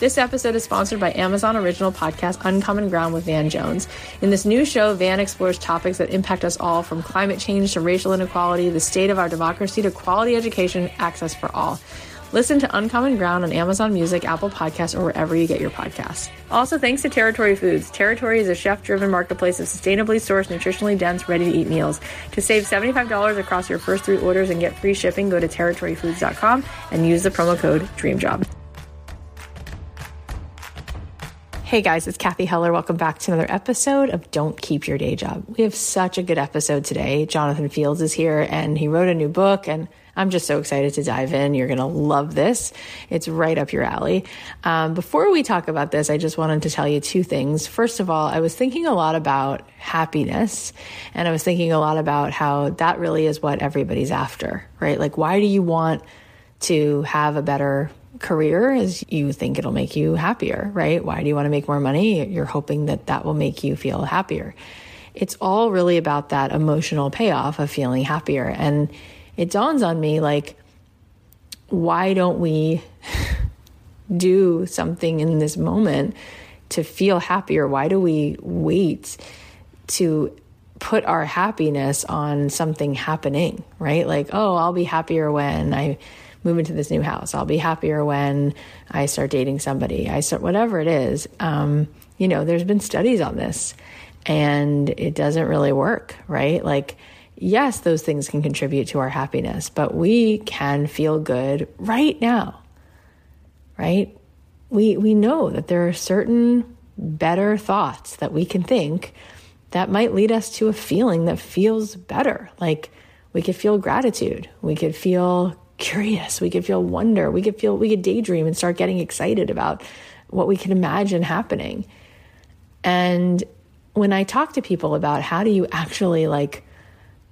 This episode is sponsored by Amazon original podcast Uncommon Ground with Van Jones. In this new show, Van explores topics that impact us all from climate change to racial inequality, the state of our democracy to quality education access for all. Listen to Uncommon Ground on Amazon Music, Apple Podcasts, or wherever you get your podcasts. Also, thanks to Territory Foods. Territory is a chef driven marketplace of sustainably sourced, nutritionally dense, ready to eat meals. To save $75 across your first three orders and get free shipping, go to territoryfoods.com and use the promo code DREAMJOB. Hey guys, it's Kathy Heller. Welcome back to another episode of Don't Keep Your Day Job. We have such a good episode today. Jonathan Fields is here and he wrote a new book and I'm just so excited to dive in. You're going to love this. It's right up your alley. Um, before we talk about this, I just wanted to tell you two things. First of all, I was thinking a lot about happiness and I was thinking a lot about how that really is what everybody's after, right? Like, why do you want to have a better career is you think it'll make you happier, right? Why do you want to make more money? You're hoping that that will make you feel happier. It's all really about that emotional payoff of feeling happier. And it dawns on me like, why don't we do something in this moment to feel happier? Why do we wait to put our happiness on something happening, right? Like, oh, I'll be happier when I move into this new house. I'll be happier when I start dating somebody. I start whatever it is. Um, you know, there's been studies on this, and it doesn't really work, right? Like, yes, those things can contribute to our happiness, but we can feel good right now, right? We we know that there are certain better thoughts that we can think that might lead us to a feeling that feels better. Like we could feel gratitude, we could feel curious. We could feel wonder. We could feel, we could daydream and start getting excited about what we can imagine happening. And when I talk to people about how do you actually like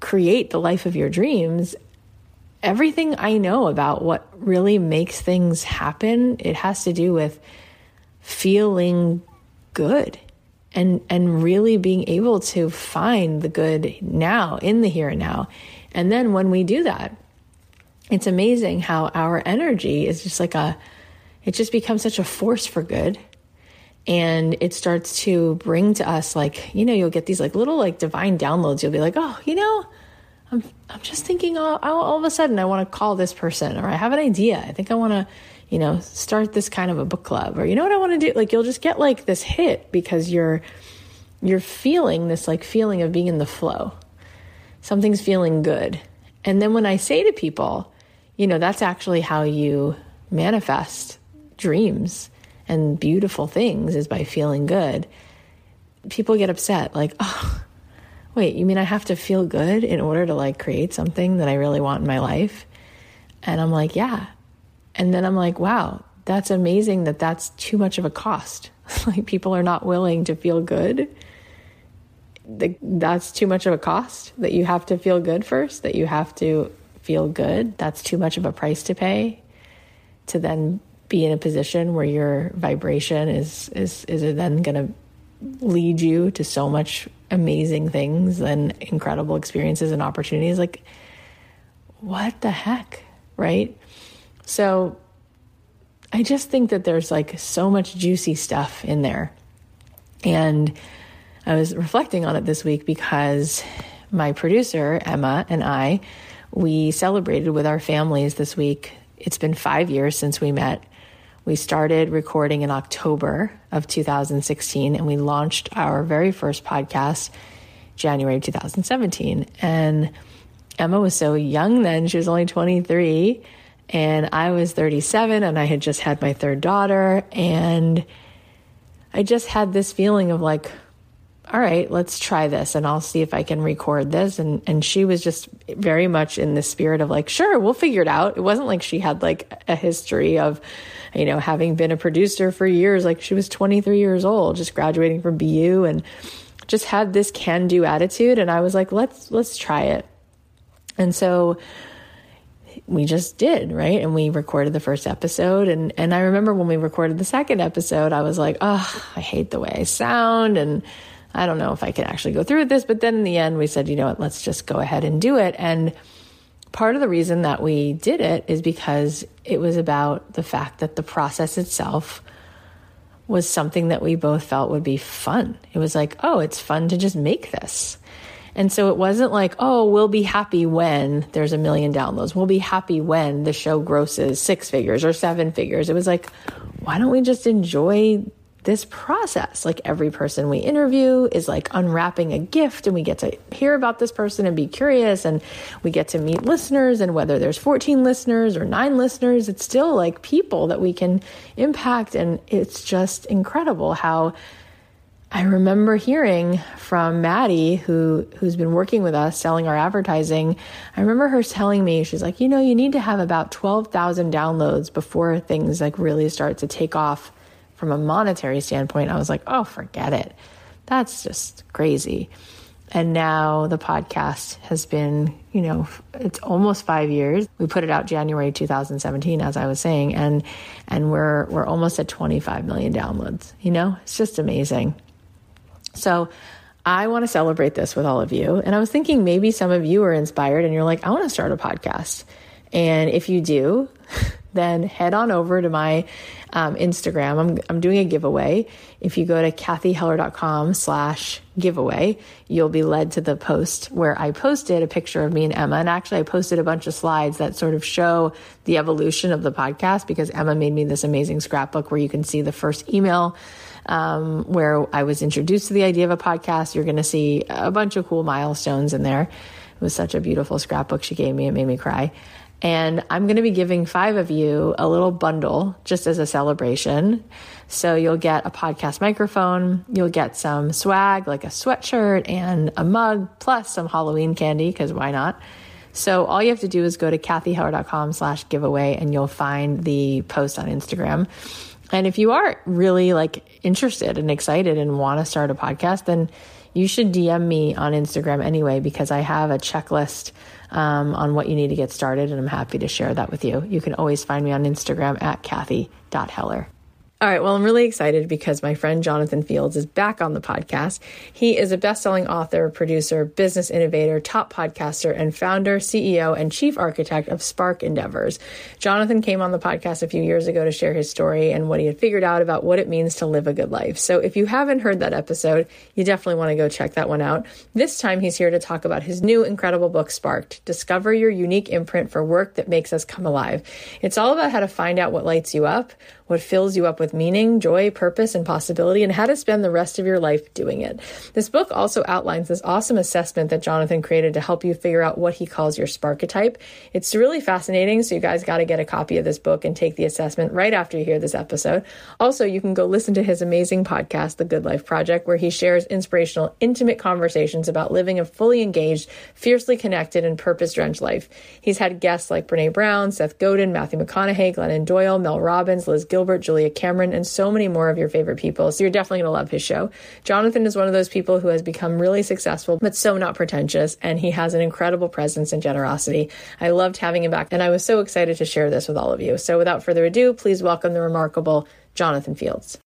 create the life of your dreams, everything I know about what really makes things happen, it has to do with feeling good and and really being able to find the good now in the here and now. And then when we do that, it's amazing how our energy is just like a it just becomes such a force for good. And it starts to bring to us like you know you'll get these like little like divine downloads. You'll be like oh you know i'm i'm just thinking all, all of a sudden i want to call this person or i have an idea. I think i want to you know start this kind of a book club. Or you know what i want to do? Like you'll just get like this hit because you're you're feeling this like feeling of being in the flow. Something's feeling good. And then when i say to people you know that's actually how you manifest dreams and beautiful things is by feeling good, people get upset like, oh, wait, you mean I have to feel good in order to like create something that I really want in my life? And I'm like, yeah. And then I'm like, wow, that's amazing that that's too much of a cost. like people are not willing to feel good. That's too much of a cost that you have to feel good first, that you have to feel good. That's too much of a price to pay to then be in a position where your vibration is is is then going to lead you to so much amazing things and incredible experiences and opportunities like what the heck right so i just think that there's like so much juicy stuff in there and i was reflecting on it this week because my producer emma and i we celebrated with our families this week it's been five years since we met we started recording in October of 2016 and we launched our very first podcast January 2017. And Emma was so young then, she was only 23, and I was 37, and I had just had my third daughter. And I just had this feeling of like, all right, let's try this and I'll see if I can record this. And, and she was just very much in the spirit of like, sure, we'll figure it out. It wasn't like she had like a history of, you know, having been a producer for years. Like she was 23 years old, just graduating from BU and just had this can do attitude. And I was like, let's, let's try it. And so we just did, right? And we recorded the first episode. And, and I remember when we recorded the second episode, I was like, oh, I hate the way I sound. And, I don't know if I can actually go through with this. But then in the end, we said, you know what, let's just go ahead and do it. And part of the reason that we did it is because it was about the fact that the process itself was something that we both felt would be fun. It was like, oh, it's fun to just make this. And so it wasn't like, oh, we'll be happy when there's a million downloads. We'll be happy when the show grosses six figures or seven figures. It was like, why don't we just enjoy this process. Like every person we interview is like unwrapping a gift, and we get to hear about this person and be curious, and we get to meet listeners. And whether there's 14 listeners or nine listeners, it's still like people that we can impact. And it's just incredible how. I remember hearing from Maddie, who who's been working with us selling our advertising. I remember her telling me she's like, you know, you need to have about twelve thousand downloads before things like really start to take off from a monetary standpoint, I was like, oh, forget it. That's just crazy. And now the podcast has been, you know, it's almost five years. We put it out January 2017, as I was saying, and and we're we're almost at 25 million downloads. You know, it's just amazing. So I want to celebrate this with all of you. And I was thinking maybe some of you are inspired and you're like, I want to start a podcast. And if you do, then head on over to my um, Instagram. I'm, I'm doing a giveaway. If you go to kathyheller.com slash giveaway, you'll be led to the post where I posted a picture of me and Emma. And actually, I posted a bunch of slides that sort of show the evolution of the podcast because Emma made me this amazing scrapbook where you can see the first email um, where I was introduced to the idea of a podcast. You're going to see a bunch of cool milestones in there. It was such a beautiful scrapbook she gave me. It made me cry. And I'm going to be giving five of you a little bundle just as a celebration. So you'll get a podcast microphone, you'll get some swag like a sweatshirt and a mug, plus some Halloween candy, because why not? So all you have to do is go to kathyheller.com slash giveaway and you'll find the post on Instagram. And if you are really like interested and excited and want to start a podcast, then you should DM me on Instagram anyway, because I have a checklist um, on what you need to get started, and I'm happy to share that with you. You can always find me on Instagram at Kathy.Heller. All right. Well, I'm really excited because my friend Jonathan Fields is back on the podcast. He is a best-selling author, producer, business innovator, top podcaster, and founder, CEO, and chief architect of Spark Endeavors. Jonathan came on the podcast a few years ago to share his story and what he had figured out about what it means to live a good life. So if you haven't heard that episode, you definitely want to go check that one out. This time he's here to talk about his new incredible book, Sparked, Discover Your Unique Imprint for Work That Makes Us Come Alive. It's all about how to find out what lights you up, what fills you up with meaning, joy, purpose, and possibility, and how to spend the rest of your life doing it. This book also outlines this awesome assessment that Jonathan created to help you figure out what he calls your sparketype. It's really fascinating, so you guys got to get a copy of this book and take the assessment right after you hear this episode. Also, you can go listen to his amazing podcast, The Good Life Project, where he shares inspirational, intimate conversations about living a fully engaged, fiercely connected, and purpose drenched life. He's had guests like Brene Brown, Seth Godin, Matthew McConaughey, Glennon Doyle, Mel Robbins, Liz Gilbert, Julia Cameron, and so many more of your favorite people. So you're definitely going to love his show. Jonathan is one of those people who has become really successful, but so not pretentious. And he has an incredible presence and generosity. I loved having him back. And I was so excited to share this with all of you. So without further ado, please welcome the remarkable Jonathan Fields.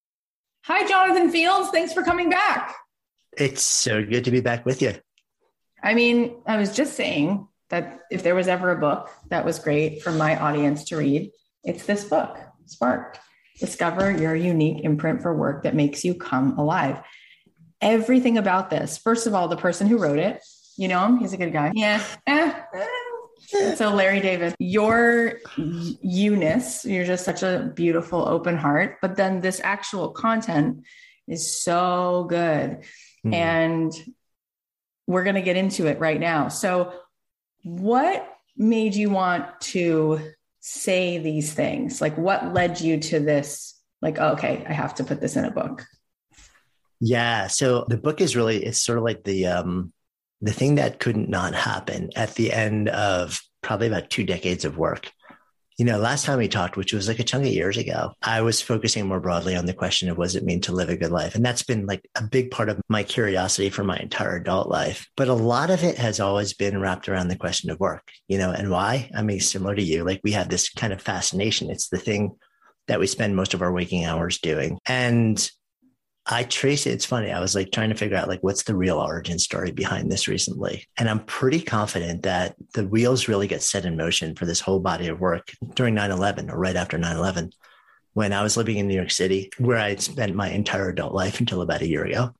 Hi, Jonathan Fields. Thanks for coming back. It's so good to be back with you. I mean, I was just saying that if there was ever a book that was great for my audience to read, it's this book. Sparked. Discover your unique imprint for work that makes you come alive. Everything about this, first of all, the person who wrote it, you know him, he's a good guy. Yeah. So, Larry David, your Eunice, you're just such a beautiful, open heart. But then this actual content is so good. Mm-hmm. And we're going to get into it right now. So, what made you want to say these things? Like, what led you to this? Like, oh, okay, I have to put this in a book. Yeah. So the book is really, it's sort of like the, um, the thing that couldn't not happen at the end of probably about two decades of work you know, last time we talked, which was like a chunk of years ago, I was focusing more broadly on the question of what does it mean to live a good life? And that's been like a big part of my curiosity for my entire adult life. But a lot of it has always been wrapped around the question of work, you know, and why? I mean, similar to you, like we have this kind of fascination. It's the thing that we spend most of our waking hours doing. And I trace it. It's funny. I was like trying to figure out like what's the real origin story behind this recently. And I'm pretty confident that the wheels really get set in motion for this whole body of work during 9-11 or right after 9-11 when I was living in New York City, where I had spent my entire adult life until about a year ago.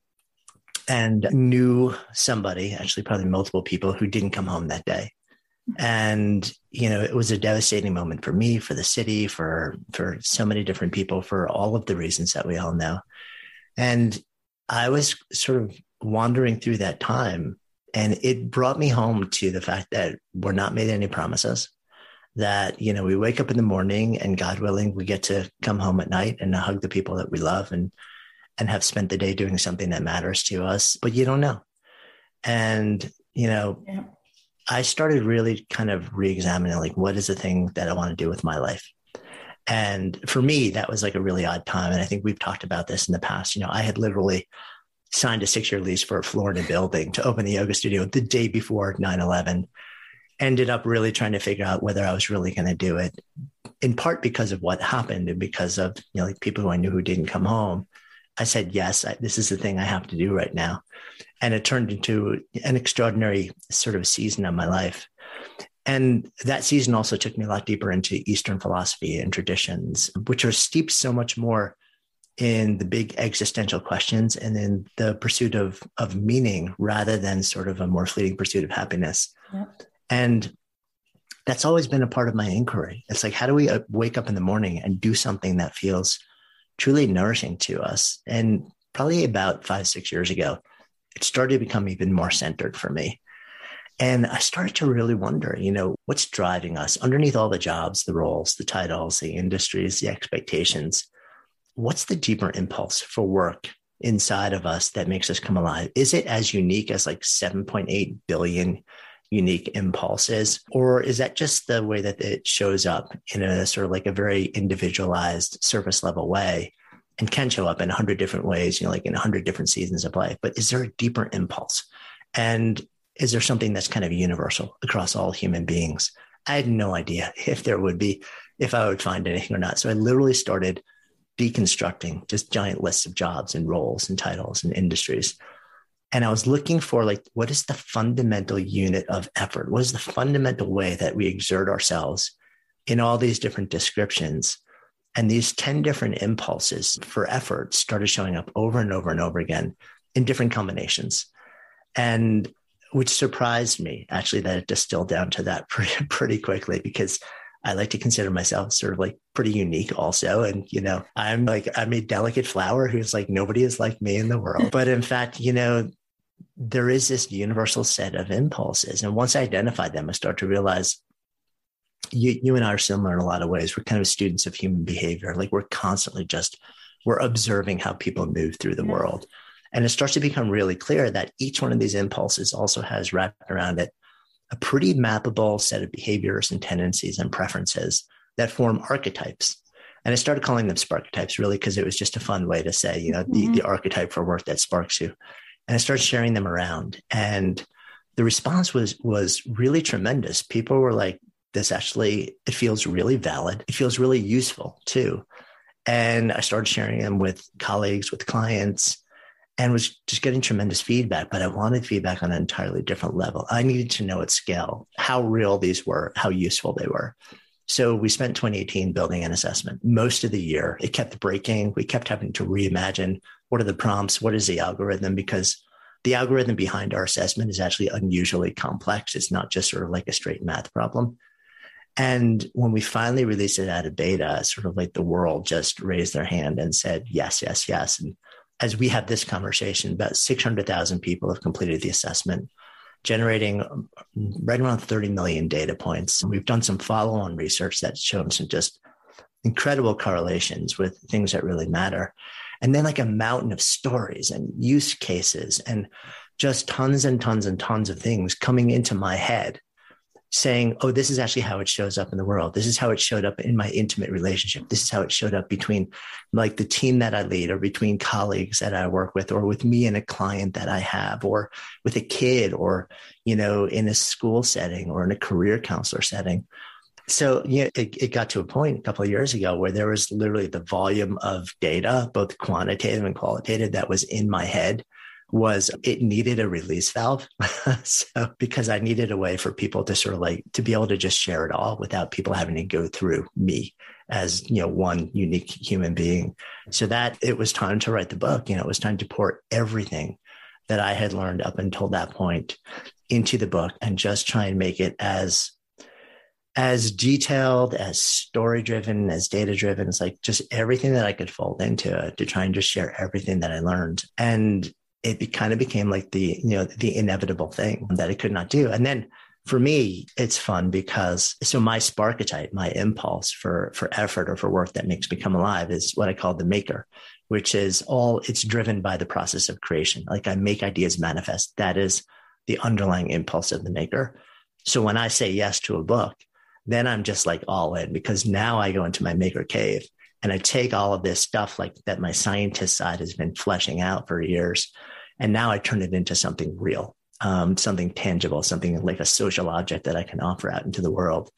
And knew somebody, actually probably multiple people who didn't come home that day. And, you know, it was a devastating moment for me, for the city, for for so many different people, for all of the reasons that we all know. And I was sort of wandering through that time and it brought me home to the fact that we're not made any promises that you know we wake up in the morning and god willing we get to come home at night and hug the people that we love and and have spent the day doing something that matters to us but you don't know and you know yeah. i started really kind of re-examining like what is the thing that i want to do with my life and for me, that was like a really odd time. And I think we've talked about this in the past. You know, I had literally signed a six year lease for a Florida building to open the yoga studio the day before 9 11. Ended up really trying to figure out whether I was really going to do it, in part because of what happened and because of, you know, like people who I knew who didn't come home. I said, yes, I, this is the thing I have to do right now. And it turned into an extraordinary sort of season of my life. And that season also took me a lot deeper into Eastern philosophy and traditions, which are steeped so much more in the big existential questions and in the pursuit of, of meaning rather than sort of a more fleeting pursuit of happiness. Yep. And that's always been a part of my inquiry. It's like, how do we uh, wake up in the morning and do something that feels truly nourishing to us? And probably about five, six years ago, it started to become even more centered for me. And I started to really wonder, you know, what's driving us underneath all the jobs, the roles, the titles, the industries, the expectations? What's the deeper impulse for work inside of us that makes us come alive? Is it as unique as like 7.8 billion unique impulses? Or is that just the way that it shows up in a sort of like a very individualized surface level way? and can show up in a hundred different ways, you know, like in a hundred different seasons of life. But is there a deeper impulse? And is there something that's kind of universal across all human beings? I had no idea if there would be, if I would find anything or not. So I literally started deconstructing just giant lists of jobs and roles and titles and industries. And I was looking for like, what is the fundamental unit of effort? What is the fundamental way that we exert ourselves in all these different descriptions? And these 10 different impulses for effort started showing up over and over and over again in different combinations. And which surprised me actually that it distilled down to that pretty, pretty quickly because I like to consider myself sort of like pretty unique also. And, you know, I'm like, I'm a delicate flower who's like, nobody is like me in the world. But in fact, you know, there is this universal set of impulses. And once I identified them, I start to realize you, you and I are similar in a lot of ways. We're kind of students of human behavior. Like we're constantly just, we're observing how people move through the world. And it starts to become really clear that each one of these impulses also has wrapped around it a pretty mappable set of behaviors and tendencies and preferences that form archetypes. And I started calling them sparketypes really because it was just a fun way to say, you know, mm-hmm. the, the archetype for work that sparks you. And I started sharing them around. And the response was was really tremendous. People were like, this actually, it feels really valid. It feels really useful too. And I started sharing them with colleagues, with clients, and was just getting tremendous feedback, but I wanted feedback on an entirely different level. I needed to know at scale how real these were, how useful they were. So we spent 2018 building an assessment. Most of the year, it kept breaking. We kept having to reimagine what are the prompts, what is the algorithm, because the algorithm behind our assessment is actually unusually complex. It's not just sort of like a straight math problem. And when we finally released it out of beta, sort of like the world just raised their hand and said, yes, yes, yes. And as we have this conversation, about 600,000 people have completed the assessment, generating um, right around 30 million data points. We've done some follow on research that's shown some just incredible correlations with things that really matter. And then, like a mountain of stories and use cases, and just tons and tons and tons of things coming into my head saying, oh, this is actually how it shows up in the world. This is how it showed up in my intimate relationship. This is how it showed up between like the team that I lead or between colleagues that I work with or with me and a client that I have or with a kid or, you know, in a school setting or in a career counselor setting. So yeah, it, it got to a point a couple of years ago where there was literally the volume of data, both quantitative and qualitative, that was in my head was it needed a release valve. so because I needed a way for people to sort of like to be able to just share it all without people having to go through me as, you know, one unique human being. So that it was time to write the book, you know, it was time to pour everything that I had learned up until that point into the book and just try and make it as as detailed, as story driven, as data driven. It's like just everything that I could fold into it to try and just share everything that I learned. And it be, kind of became like the you know the inevitable thing that it could not do. And then for me it's fun because so my sparketype my impulse for for effort or for work that makes me come alive is what i call the maker which is all it's driven by the process of creation. Like i make ideas manifest. That is the underlying impulse of the maker. So when i say yes to a book then i'm just like all in because now i go into my maker cave and I take all of this stuff like that my scientist side has been fleshing out for years. And now I turn it into something real, um, something tangible, something like a social object that I can offer out into the world.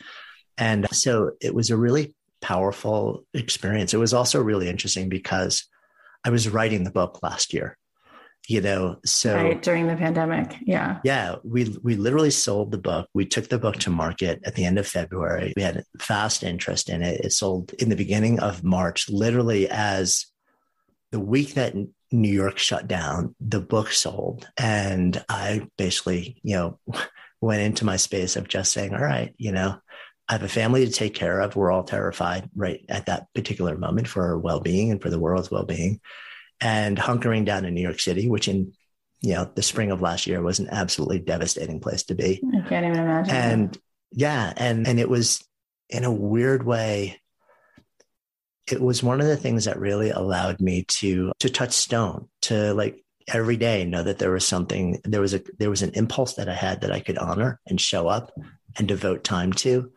And so it was a really powerful experience. It was also really interesting because I was writing the book last year you know so right, during the pandemic yeah yeah we we literally sold the book we took the book to market at the end of february we had fast interest in it it sold in the beginning of march literally as the week that new york shut down the book sold and i basically you know went into my space of just saying all right you know I have a family to take care of. We're all terrified right at that particular moment for our well-being and for the world's well-being and hunkering down in New York City, which in you know the spring of last year was an absolutely devastating place to be. I can't even imagine. And that. yeah, and and it was in a weird way. It was one of the things that really allowed me to to touch stone, to like every day know that there was something, there was a there was an impulse that I had that I could honor and show up and devote time to,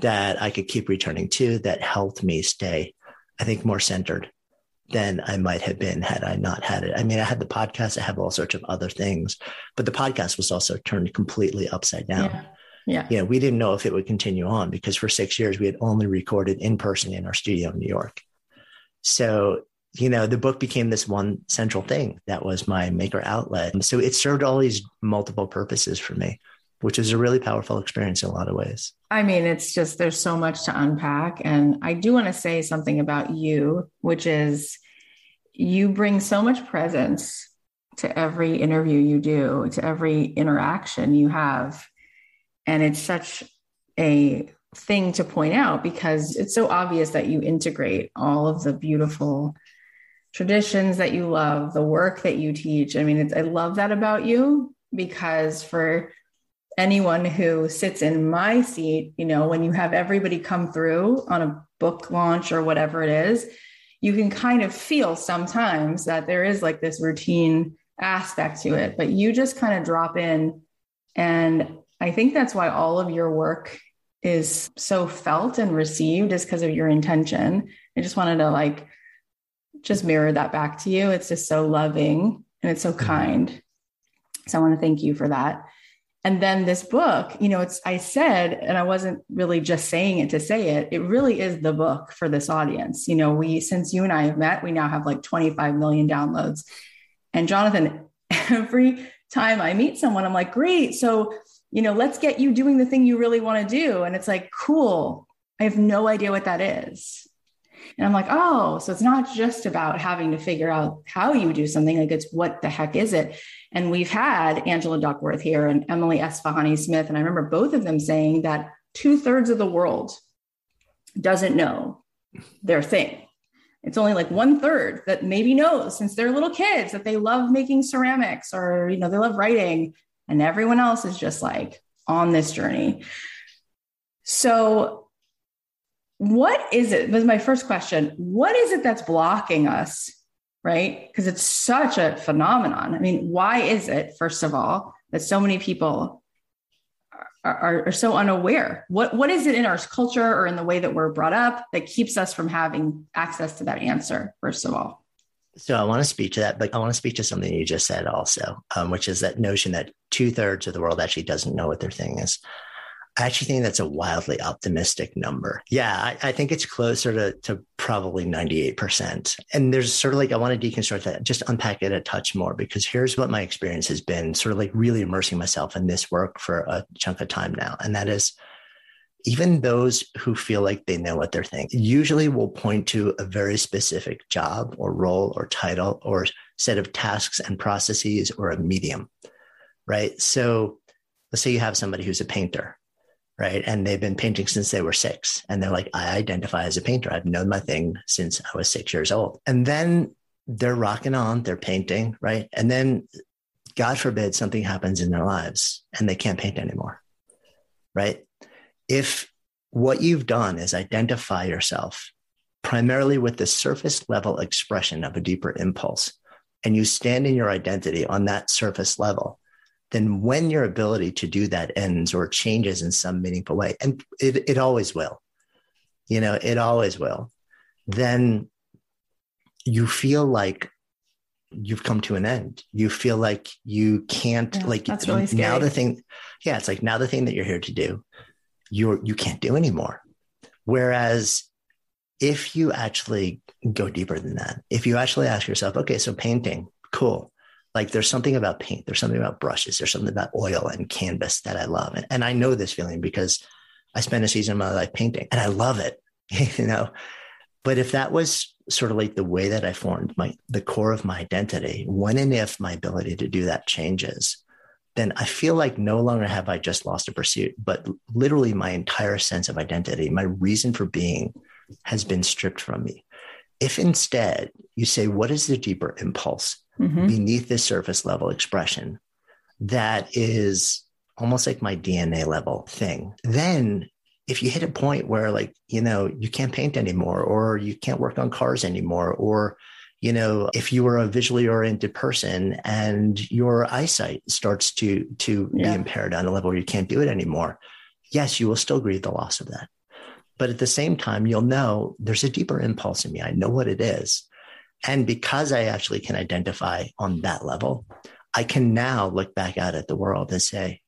that I could keep returning to, that helped me stay, I think, more centered than I might have been had I not had it. I mean, I had the podcast, I have all sorts of other things, but the podcast was also turned completely upside down. Yeah. Yeah. Yeah. We didn't know if it would continue on because for six years we had only recorded in person in our studio in New York. So, you know, the book became this one central thing that was my maker outlet. So it served all these multiple purposes for me, which is a really powerful experience in a lot of ways. I mean, it's just there's so much to unpack. And I do want to say something about you, which is you bring so much presence to every interview you do, to every interaction you have. And it's such a thing to point out because it's so obvious that you integrate all of the beautiful traditions that you love, the work that you teach. I mean, I love that about you because for anyone who sits in my seat, you know, when you have everybody come through on a book launch or whatever it is, you can kind of feel sometimes that there is like this routine aspect to it, but you just kind of drop in. And I think that's why all of your work is so felt and received is because of your intention. I just wanted to like just mirror that back to you. It's just so loving and it's so mm-hmm. kind. So I want to thank you for that. And then this book, you know, it's, I said, and I wasn't really just saying it to say it, it really is the book for this audience. You know, we, since you and I have met, we now have like 25 million downloads. And Jonathan, every time I meet someone, I'm like, great. So, you know, let's get you doing the thing you really want to do. And it's like, cool. I have no idea what that is. And I'm like, oh, so it's not just about having to figure out how you do something, like it's what the heck is it? And we've had Angela Duckworth here and Emily Esfahani Smith. And I remember both of them saying that two thirds of the world doesn't know their thing. It's only like one third that maybe knows since they're little kids that they love making ceramics or, you know, they love writing. And everyone else is just like on this journey. So what is it? Was my first question. What is it that's blocking us? Right? Because it's such a phenomenon. I mean, why is it, first of all, that so many people are, are, are, so unaware? What, what is it in our culture or in the way that we're brought up that keeps us from having access to that answer, first of all? So I want to speak to that, but I want to speak to something you just said also, um, which is that notion that two thirds of the world actually doesn't know what their thing is. I actually think that's a wildly optimistic number. Yeah, I, I, think it's closer to, to probably 98%. And there's sort of like, I want to deconstruct that, just unpack it a touch more, because here's what my experience has been sort of like really immersing myself in this work for a chunk of time now. And that is, even those who feel like they know what they're thinking usually will point to a very specific job or role or title or set of tasks and processes or a medium, right? So let's say you have somebody who's a painter right? And they've been painting since they were six. And they're like, I identify as a painter. I've known my thing since I was six years old. And then they're rocking on, they're painting, right? And then, God forbid, something happens in their lives and they can't paint anymore, right? If what you've done is identify yourself primarily with the surface level expression of a deeper impulse, and you stand in your identity on that surface level, then when your ability to do that ends or changes in some meaningful way, and it, it always will, you know, it always will, then you feel like you've come to an end. You feel like you can't yeah, like really now the thing, yeah, it's like now the thing that you're here to do, you're you can't do anymore. Whereas if you actually go deeper than that, if you actually ask yourself, okay, so painting, cool. Like there's something about paint there's something about brushes there's something about oil and canvas that i love. And, and i know this feeling because i spent a season of my life painting and i love it you know? But if that was sort of like the way that i formed my the core of my identity when and if my ability to do that changes then i feel like no longer have i just lost a pursuit but literally my entire sense of identity my reason for being has been stripped from me if instead you say what is the deeper impulse mm-hmm. beneath this surface level expression that is almost like my DNA level thing. Then if you hit a point where like, you know, you can't paint anymore or you can't work on cars anymore or you know if you are a visually oriented person and your eyesight starts to to yeah. be impaired on a level where you can't do it anymore yes you will still grieve the loss of that. But at the same time you'll know there's a deeper impulse in me. I know what it is. And because I actually can identify on that level, I can now look back out at the world and say,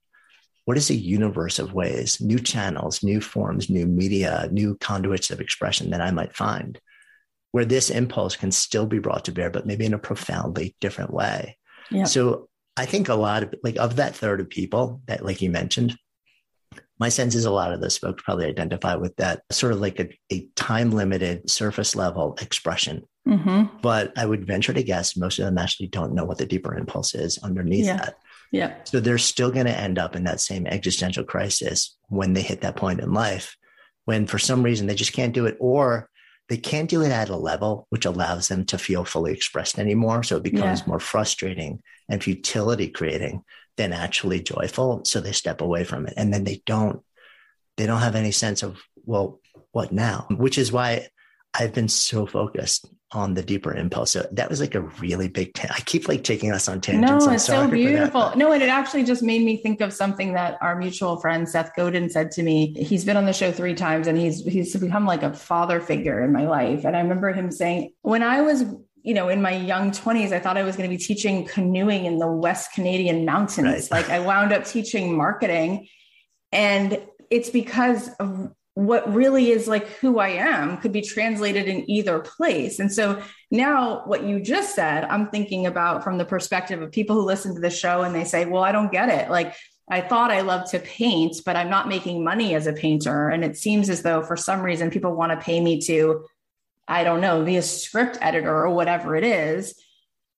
what is a universe of ways, new channels, new forms, new media, new conduits of expression that I might find where this impulse can still be brought to bear, but maybe in a profoundly different way. Yeah. So I think a lot of like of that third of people that, like you mentioned, my sense is a lot of those folks probably identify with that sort of like a, a time limited surface level expression. Mm-hmm. But I would venture to guess most of them actually don't know what the deeper impulse is underneath yeah. that. Yeah. So they're still going to end up in that same existential crisis when they hit that point in life, when for some reason they just can't do it, or they can't do it at a level which allows them to feel fully expressed anymore. So it becomes yeah. more frustrating and futility creating than actually joyful. So they step away from it. And then they don't, they don't have any sense of, well, what now? Which is why I've been so focused on the deeper impulse. So that was like a really big. T- I keep like taking us on tangents. No, it's so beautiful. That, no, and it actually just made me think of something that our mutual friend Seth Godin said to me. He's been on the show three times, and he's he's become like a father figure in my life. And I remember him saying, when I was you know, in my young 20s, I thought I was going to be teaching canoeing in the West Canadian mountains. Right. Like I wound up teaching marketing. And it's because of what really is like who I am could be translated in either place. And so now what you just said, I'm thinking about from the perspective of people who listen to the show and they say, well, I don't get it. Like I thought I loved to paint, but I'm not making money as a painter. And it seems as though for some reason people want to pay me to, I don't know, be a script editor or whatever it is.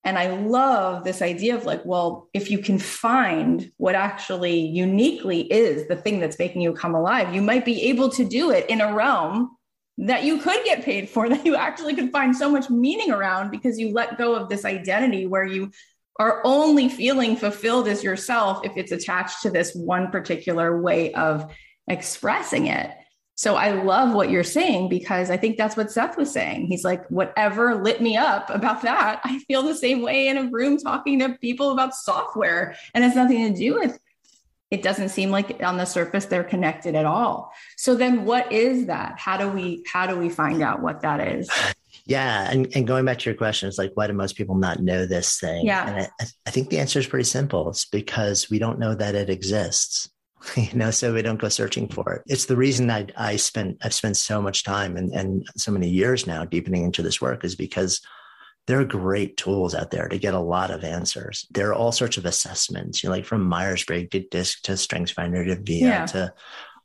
And I love this idea of like, well, if you can find what actually uniquely is the thing that's making you come alive, you might be able to do it in a realm that you could get paid for, that you actually could find so much meaning around because you let go of this identity where you are only feeling fulfilled as yourself if it's attached to this one particular way of expressing it. So I love what you're saying because I think that's what Seth was saying. He's like, whatever lit me up about that, I feel the same way in a room talking to people about software. And it's nothing to do with it doesn't seem like on the surface they're connected at all. So then what is that? How do we how do we find out what that is? Yeah. And, and going back to your question, it's like, why do most people not know this thing? Yeah. And I, I think the answer is pretty simple. It's because we don't know that it exists. you know, so we don't go searching for it. It's the reason I, I spent, I've spent so much time and, and so many years now deepening into this work is because there are great tools out there to get a lot of answers. There are all sorts of assessments, you know, like from Myers-Briggs to DISC to StrengthsFinder to VIA yeah. to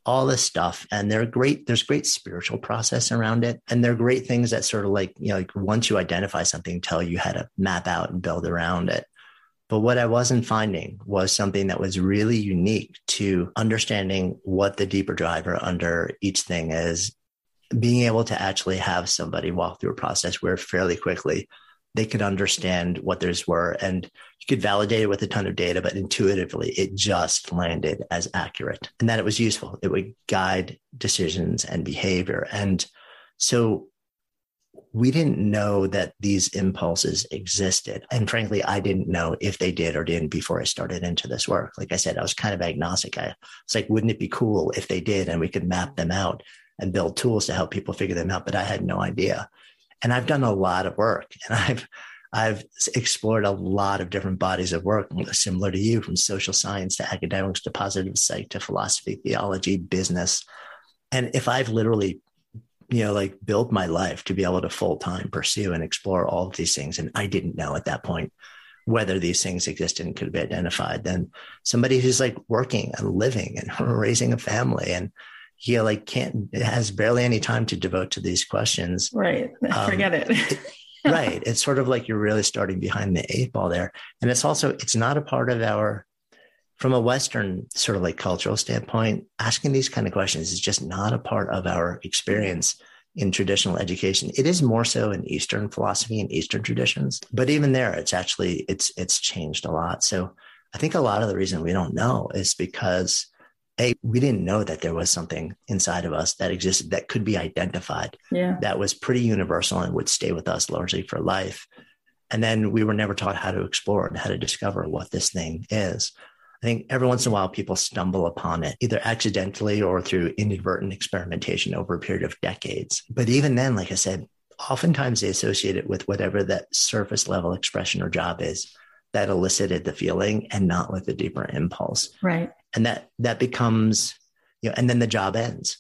all this stuff. And they're great. There's great spiritual process around it. And they're great things that sort of like, you know, like once you identify something, tell you how to map out and build around it. But what I wasn't finding was something that was really unique to understanding what the deeper driver under each thing is, being able to actually have somebody walk through a process where fairly quickly they could understand what theirs were and you could validate it with a ton of data, but intuitively it just landed as accurate and that it was useful. It would guide decisions and behavior. And so we didn't know that these impulses existed. And frankly, I didn't know if they did or didn't before I started into this work. Like I said, I was kind of agnostic. I was like, wouldn't it be cool if they did and we could map them out and build tools to help people figure them out? But I had no idea. And I've done a lot of work and I've I've explored a lot of different bodies of work, similar to you, from social science to academics to positive psych to philosophy, theology, business. And if I've literally you know, like build my life to be able to full time pursue and explore all of these things. And I didn't know at that point whether these things existed and could be identified. Then somebody who's like working and living and raising a family and he like can't has barely any time to devote to these questions. Right. Um, Forget it. it right. It's sort of like you're really starting behind the eight ball there. And it's also, it's not a part of our from a Western sort of like cultural standpoint, asking these kind of questions is just not a part of our experience in traditional education. It is more so in Eastern philosophy and Eastern traditions, but even there, it's actually it's it's changed a lot. So I think a lot of the reason we don't know is because a we didn't know that there was something inside of us that existed that could be identified. Yeah, that was pretty universal and would stay with us largely for life. And then we were never taught how to explore and how to discover what this thing is. I think every once in a while people stumble upon it, either accidentally or through inadvertent experimentation over a period of decades. But even then, like I said, oftentimes they associate it with whatever that surface level expression or job is that elicited the feeling and not with the deeper impulse. Right. And that that becomes, you know, and then the job ends.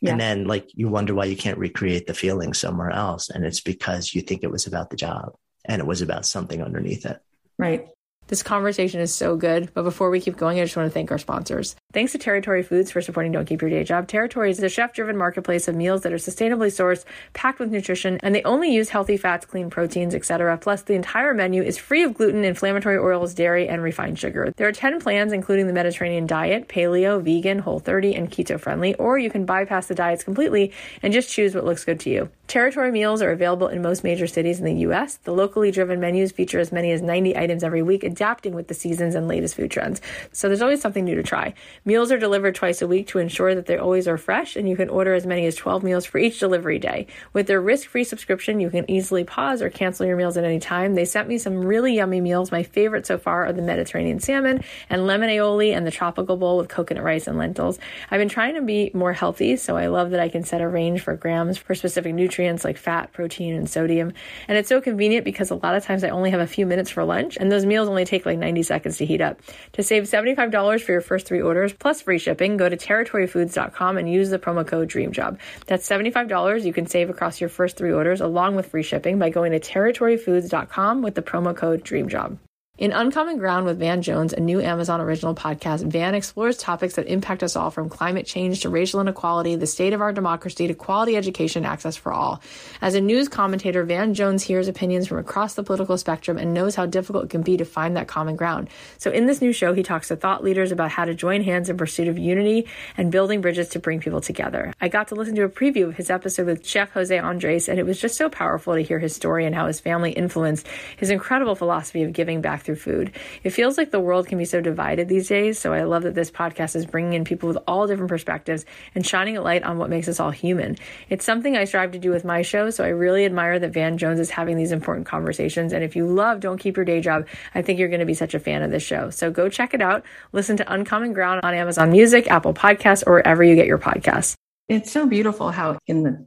Yeah. And then like you wonder why you can't recreate the feeling somewhere else. And it's because you think it was about the job and it was about something underneath it. Right. This conversation is so good. But before we keep going, I just want to thank our sponsors. Thanks to Territory Foods for supporting Don't Keep Your Day Job. Territory is a chef driven marketplace of meals that are sustainably sourced, packed with nutrition, and they only use healthy fats, clean proteins, etc. Plus, the entire menu is free of gluten, inflammatory oils, dairy, and refined sugar. There are 10 plans, including the Mediterranean diet, paleo, vegan, whole 30, and keto friendly, or you can bypass the diets completely and just choose what looks good to you. Territory meals are available in most major cities in the U.S. The locally driven menus feature as many as 90 items every week, adapting with the seasons and latest food trends. So there's always something new to try. Meals are delivered twice a week to ensure that they always are fresh, and you can order as many as 12 meals for each delivery day. With their risk free subscription, you can easily pause or cancel your meals at any time. They sent me some really yummy meals. My favorite so far are the Mediterranean salmon and lemon aioli and the tropical bowl with coconut rice and lentils. I've been trying to be more healthy, so I love that I can set a range for grams for specific nutrients like fat, protein, and sodium. And it's so convenient because a lot of times I only have a few minutes for lunch, and those meals only take like 90 seconds to heat up. To save $75 for your first three orders plus free shipping, go to territoryfoods.com and use the promo code DREAMJOB. That's $75 you can save across your first three orders along with free shipping by going to territoryfoods.com with the promo code DREAMJOB. In Uncommon Ground with Van Jones, a new Amazon original podcast, Van explores topics that impact us all from climate change to racial inequality, the state of our democracy to quality education access for all. As a news commentator, Van Jones hears opinions from across the political spectrum and knows how difficult it can be to find that common ground. So in this new show, he talks to thought leaders about how to join hands in pursuit of unity and building bridges to bring people together. I got to listen to a preview of his episode with Chef Jose Andres, and it was just so powerful to hear his story and how his family influenced his incredible philosophy of giving back through food. It feels like the world can be so divided these days. So I love that this podcast is bringing in people with all different perspectives and shining a light on what makes us all human. It's something I strive to do with my show. So I really admire that Van Jones is having these important conversations. And if you love Don't Keep Your Day Job, I think you're going to be such a fan of this show. So go check it out. Listen to Uncommon Ground on Amazon Music, Apple Podcasts, or wherever you get your podcasts. It's so beautiful how in the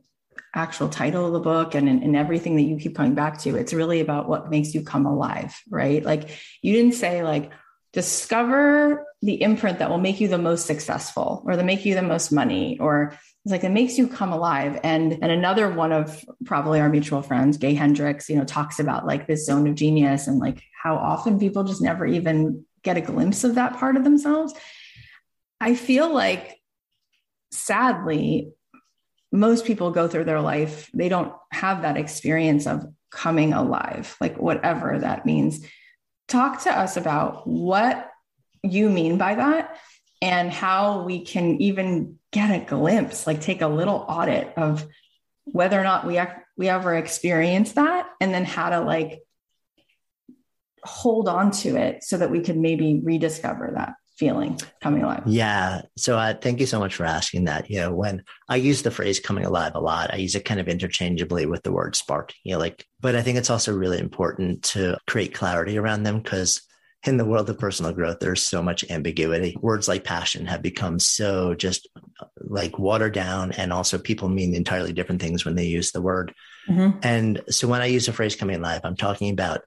actual title of the book and in, everything that you keep coming back to it's really about what makes you come alive right? Like you didn't say like discover the imprint that will make you the most successful or that make you the most money or it's like it makes you come alive. And and another one of probably our mutual friends gay hendricks you know talks about like this zone of genius and like how often people just never even get a glimpse of that part of themselves. I feel like sadly most people go through their life, they don't have that experience of coming alive, like whatever that means. Talk to us about what you mean by that and how we can even get a glimpse, like take a little audit of whether or not we we ever experience that and then how to like hold on to it so that we can maybe rediscover that feeling coming alive? Yeah. So uh, thank you so much for asking that. You know, when I use the phrase coming alive a lot, I use it kind of interchangeably with the word spark, you know, like, but I think it's also really important to create clarity around them because in the world of personal growth, there's so much ambiguity. Words like passion have become so just like watered down, and also people mean entirely different things when they use the word. Mm-hmm. And so when I use the phrase coming alive, I'm talking about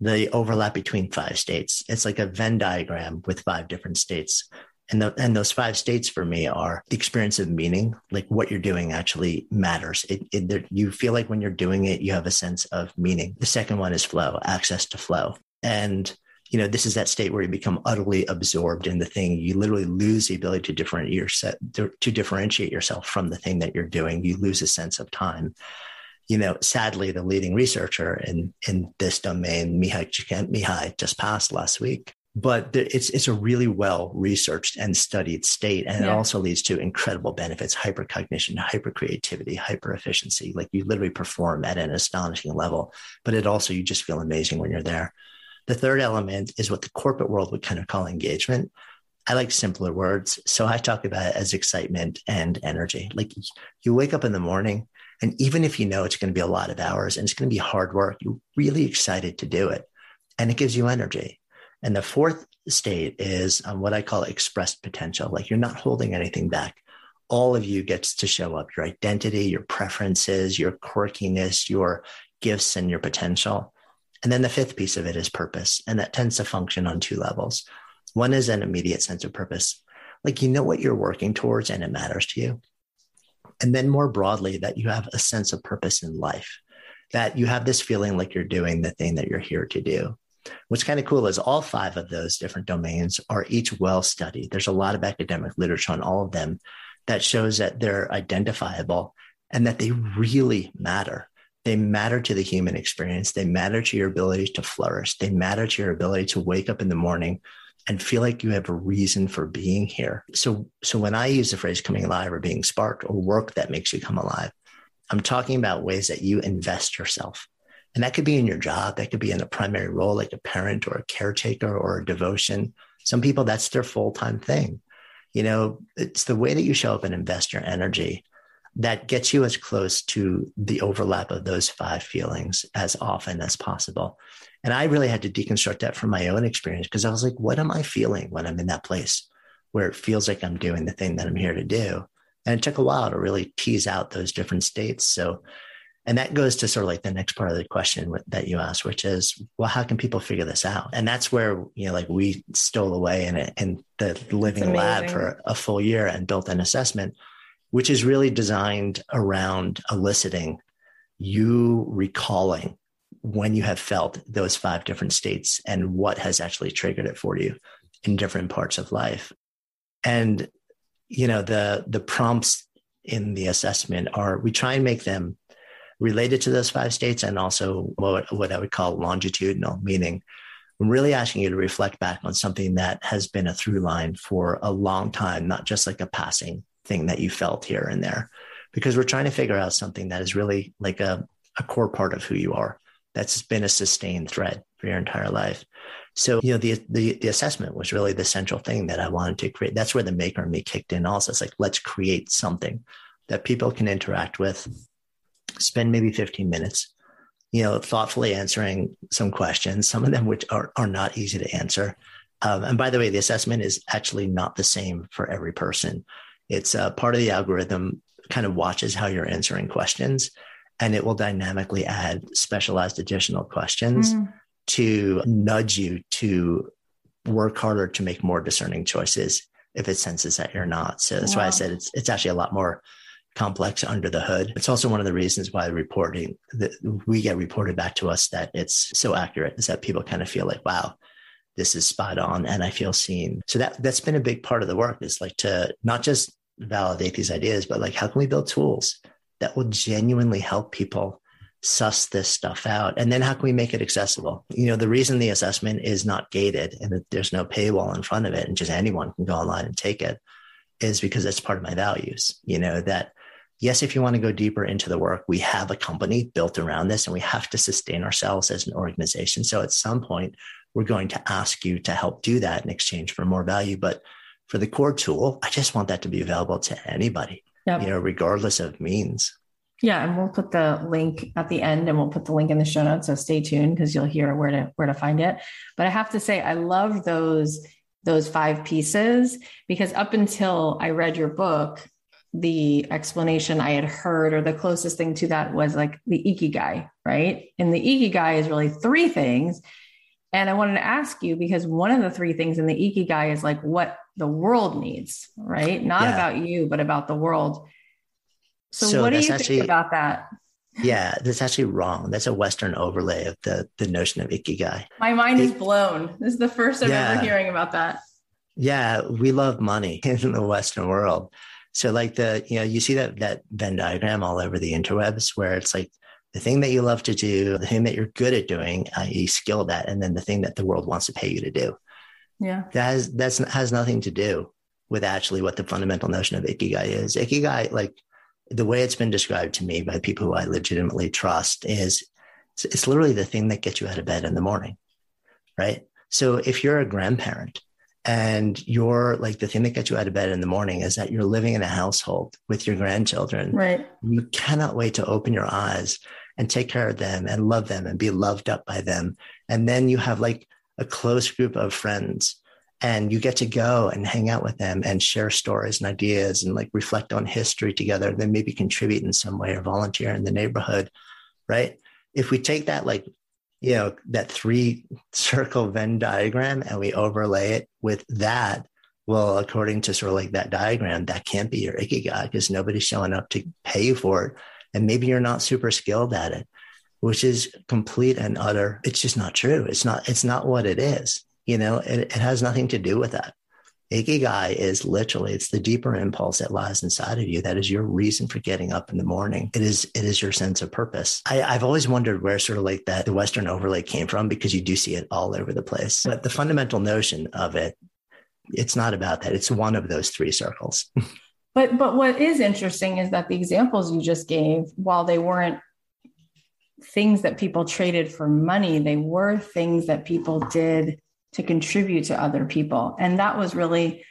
the overlap between five states. It's like a Venn diagram with five different states. And, the, and those five states for me are the experience of meaning, like what you're doing actually matters. It, it, you feel like when you're doing it, you have a sense of meaning. The second one is flow, access to flow. And, you know, this is that state where you become utterly absorbed in the thing. You literally lose the ability to differentiate, to differentiate yourself from the thing that you're doing. You lose a sense of time you know, sadly, the leading researcher in, in this domain, Mihai Csikszentmihalyi, just passed last week. But it's it's a really well researched and studied state, and yeah. it also leads to incredible benefits: hypercognition, hypercreativity, hyper efficiency. Like you literally perform at an astonishing level, but it also you just feel amazing when you're there. The third element is what the corporate world would kind of call engagement. I like simpler words. So I talk about it as excitement and energy. Like you wake up in the morning and even if you know it's going to be a lot of hours and it's going to be hard work, you're really excited to do it. And it gives you energy. And the fourth state is um, what I call expressed potential. Like you're not holding anything back. all of you gets to show up your identity, your preferences, your quirkiness, your gifts, and your potential. And then the fifth piece of it is purpose. And that tends to function on two levels. One is an immediate sense of purpose, like you know what you're working towards and it matters to you. And then more broadly, that you have a sense of purpose in life, that you have this feeling like you're doing the thing that you're here to do. What's kind of cool is all five of those different domains are each well studied. There's a lot of academic literature on all of them that shows that they're identifiable and that they really matter. They matter to the human experience. They matter to your ability to flourish. They matter to your ability to wake up in the morning and feel like you have a reason for being here. So, so when I use the phrase coming alive or being sparked or work that makes you come alive, I'm talking about ways that you invest yourself. And that could be in your job, that could be in a primary role like a parent or a caretaker or a devotion. Some people, that's their full time thing. You know, it's the way that you show up and invest your energy that gets you as close to the overlap of those five feelings as often as possible. And I really had to deconstruct that from my own experience because I was like, what am I feeling when I'm in that place where it feels like I'm doing the thing that I'm here to do? And it took a while to really tease out those different states. So, and that goes to sort of like the next part of the question that you asked, which is, well, how can people figure this out? And that's where, you know, like we stole away in, it, in the living lab for a full year and built an assessment, which is really designed around eliciting you recalling when you have felt those five different states and what has actually triggered it for you in different parts of life. And, you know, the, the prompts in the assessment are we try and make them related to those five states and also what, what I would call longitudinal, meaning I'm really asking you to reflect back on something that has been a through line for a long time, not just like a passing thing that you felt here and there, because we're trying to figure out something that is really like a, a core part of who you are that's been a sustained thread for your entire life. So, you know, the, the, the assessment was really the central thing that I wanted to create. That's where the maker and me kicked in also. It's like, let's create something that people can interact with, spend maybe 15 minutes, you know, thoughtfully answering some questions, some of them which are, are not easy to answer. Um, and by the way, the assessment is actually not the same for every person. It's uh, part of the algorithm kind of watches how you're answering questions and it will dynamically add specialized additional questions mm. to nudge you to work harder to make more discerning choices if it senses that you're not. So that's wow. why I said it's it's actually a lot more complex under the hood. It's also one of the reasons why the reporting that we get reported back to us that it's so accurate is that people kind of feel like, wow, this is spot on and I feel seen. So that that's been a big part of the work is like to not just validate these ideas, but like how can we build tools that will genuinely help people suss this stuff out? And then how can we make it accessible? You know the reason the assessment is not gated and there's no paywall in front of it and just anyone can go online and take it is because it's part of my values. You know that yes if you want to go deeper into the work we have a company built around this and we have to sustain ourselves as an organization. So at some point we're going to ask you to help do that in exchange for more value. But for the core tool i just want that to be available to anybody yep. you know, regardless of means. Yeah, and we'll put the link at the end, and we'll put the link in the show notes. So stay tuned because you'll hear where to where to find it. But I have to say, I love those those five pieces because up until I read your book, the explanation I had heard or the closest thing to that was like the ikigai, right? And the ikigai is really three things. And I wanted to ask you because one of the three things in the ikigai is like what the world needs, right? Not yeah. about you, but about the world. So, so what do you actually, think about that? Yeah, that's actually wrong. That's a Western overlay of the the notion of ikigai. My mind it, is blown. This is the first I'm yeah, ever hearing about that. Yeah, we love money in the Western world. So like the, you know, you see that that Venn diagram all over the interwebs where it's like the thing that you love to do, the thing that you're good at doing, i.e., skilled at, and then the thing that the world wants to pay you to do. Yeah. That has that's has nothing to do with actually what the fundamental notion of ikigai is. Ikigai, like the way it's been described to me by people who I legitimately trust, is it's, it's literally the thing that gets you out of bed in the morning. Right. So if you're a grandparent and you're like the thing that gets you out of bed in the morning is that you're living in a household with your grandchildren. Right. You cannot wait to open your eyes and take care of them and love them and be loved up by them. And then you have like a close group of friends and you get to go and hang out with them and share stories and ideas and like reflect on history together then maybe contribute in some way or volunteer in the neighborhood right? If we take that like you know that three circle venn diagram and we overlay it with that well according to sort of like that diagram that can't be your ikigai because nobody's showing up to pay you for it and maybe you're not super skilled at it which is complete and utter it's just not true it's not it's not what it is you know, it, it has nothing to do with that. Ikigai is literally it's the deeper impulse that lies inside of you. That is your reason for getting up in the morning. It is it is your sense of purpose. I, I've always wondered where sort of like that the Western overlay came from because you do see it all over the place. But the fundamental notion of it, it's not about that. It's one of those three circles. but but what is interesting is that the examples you just gave, while they weren't things that people traded for money, they were things that people did to contribute to other people. And that was really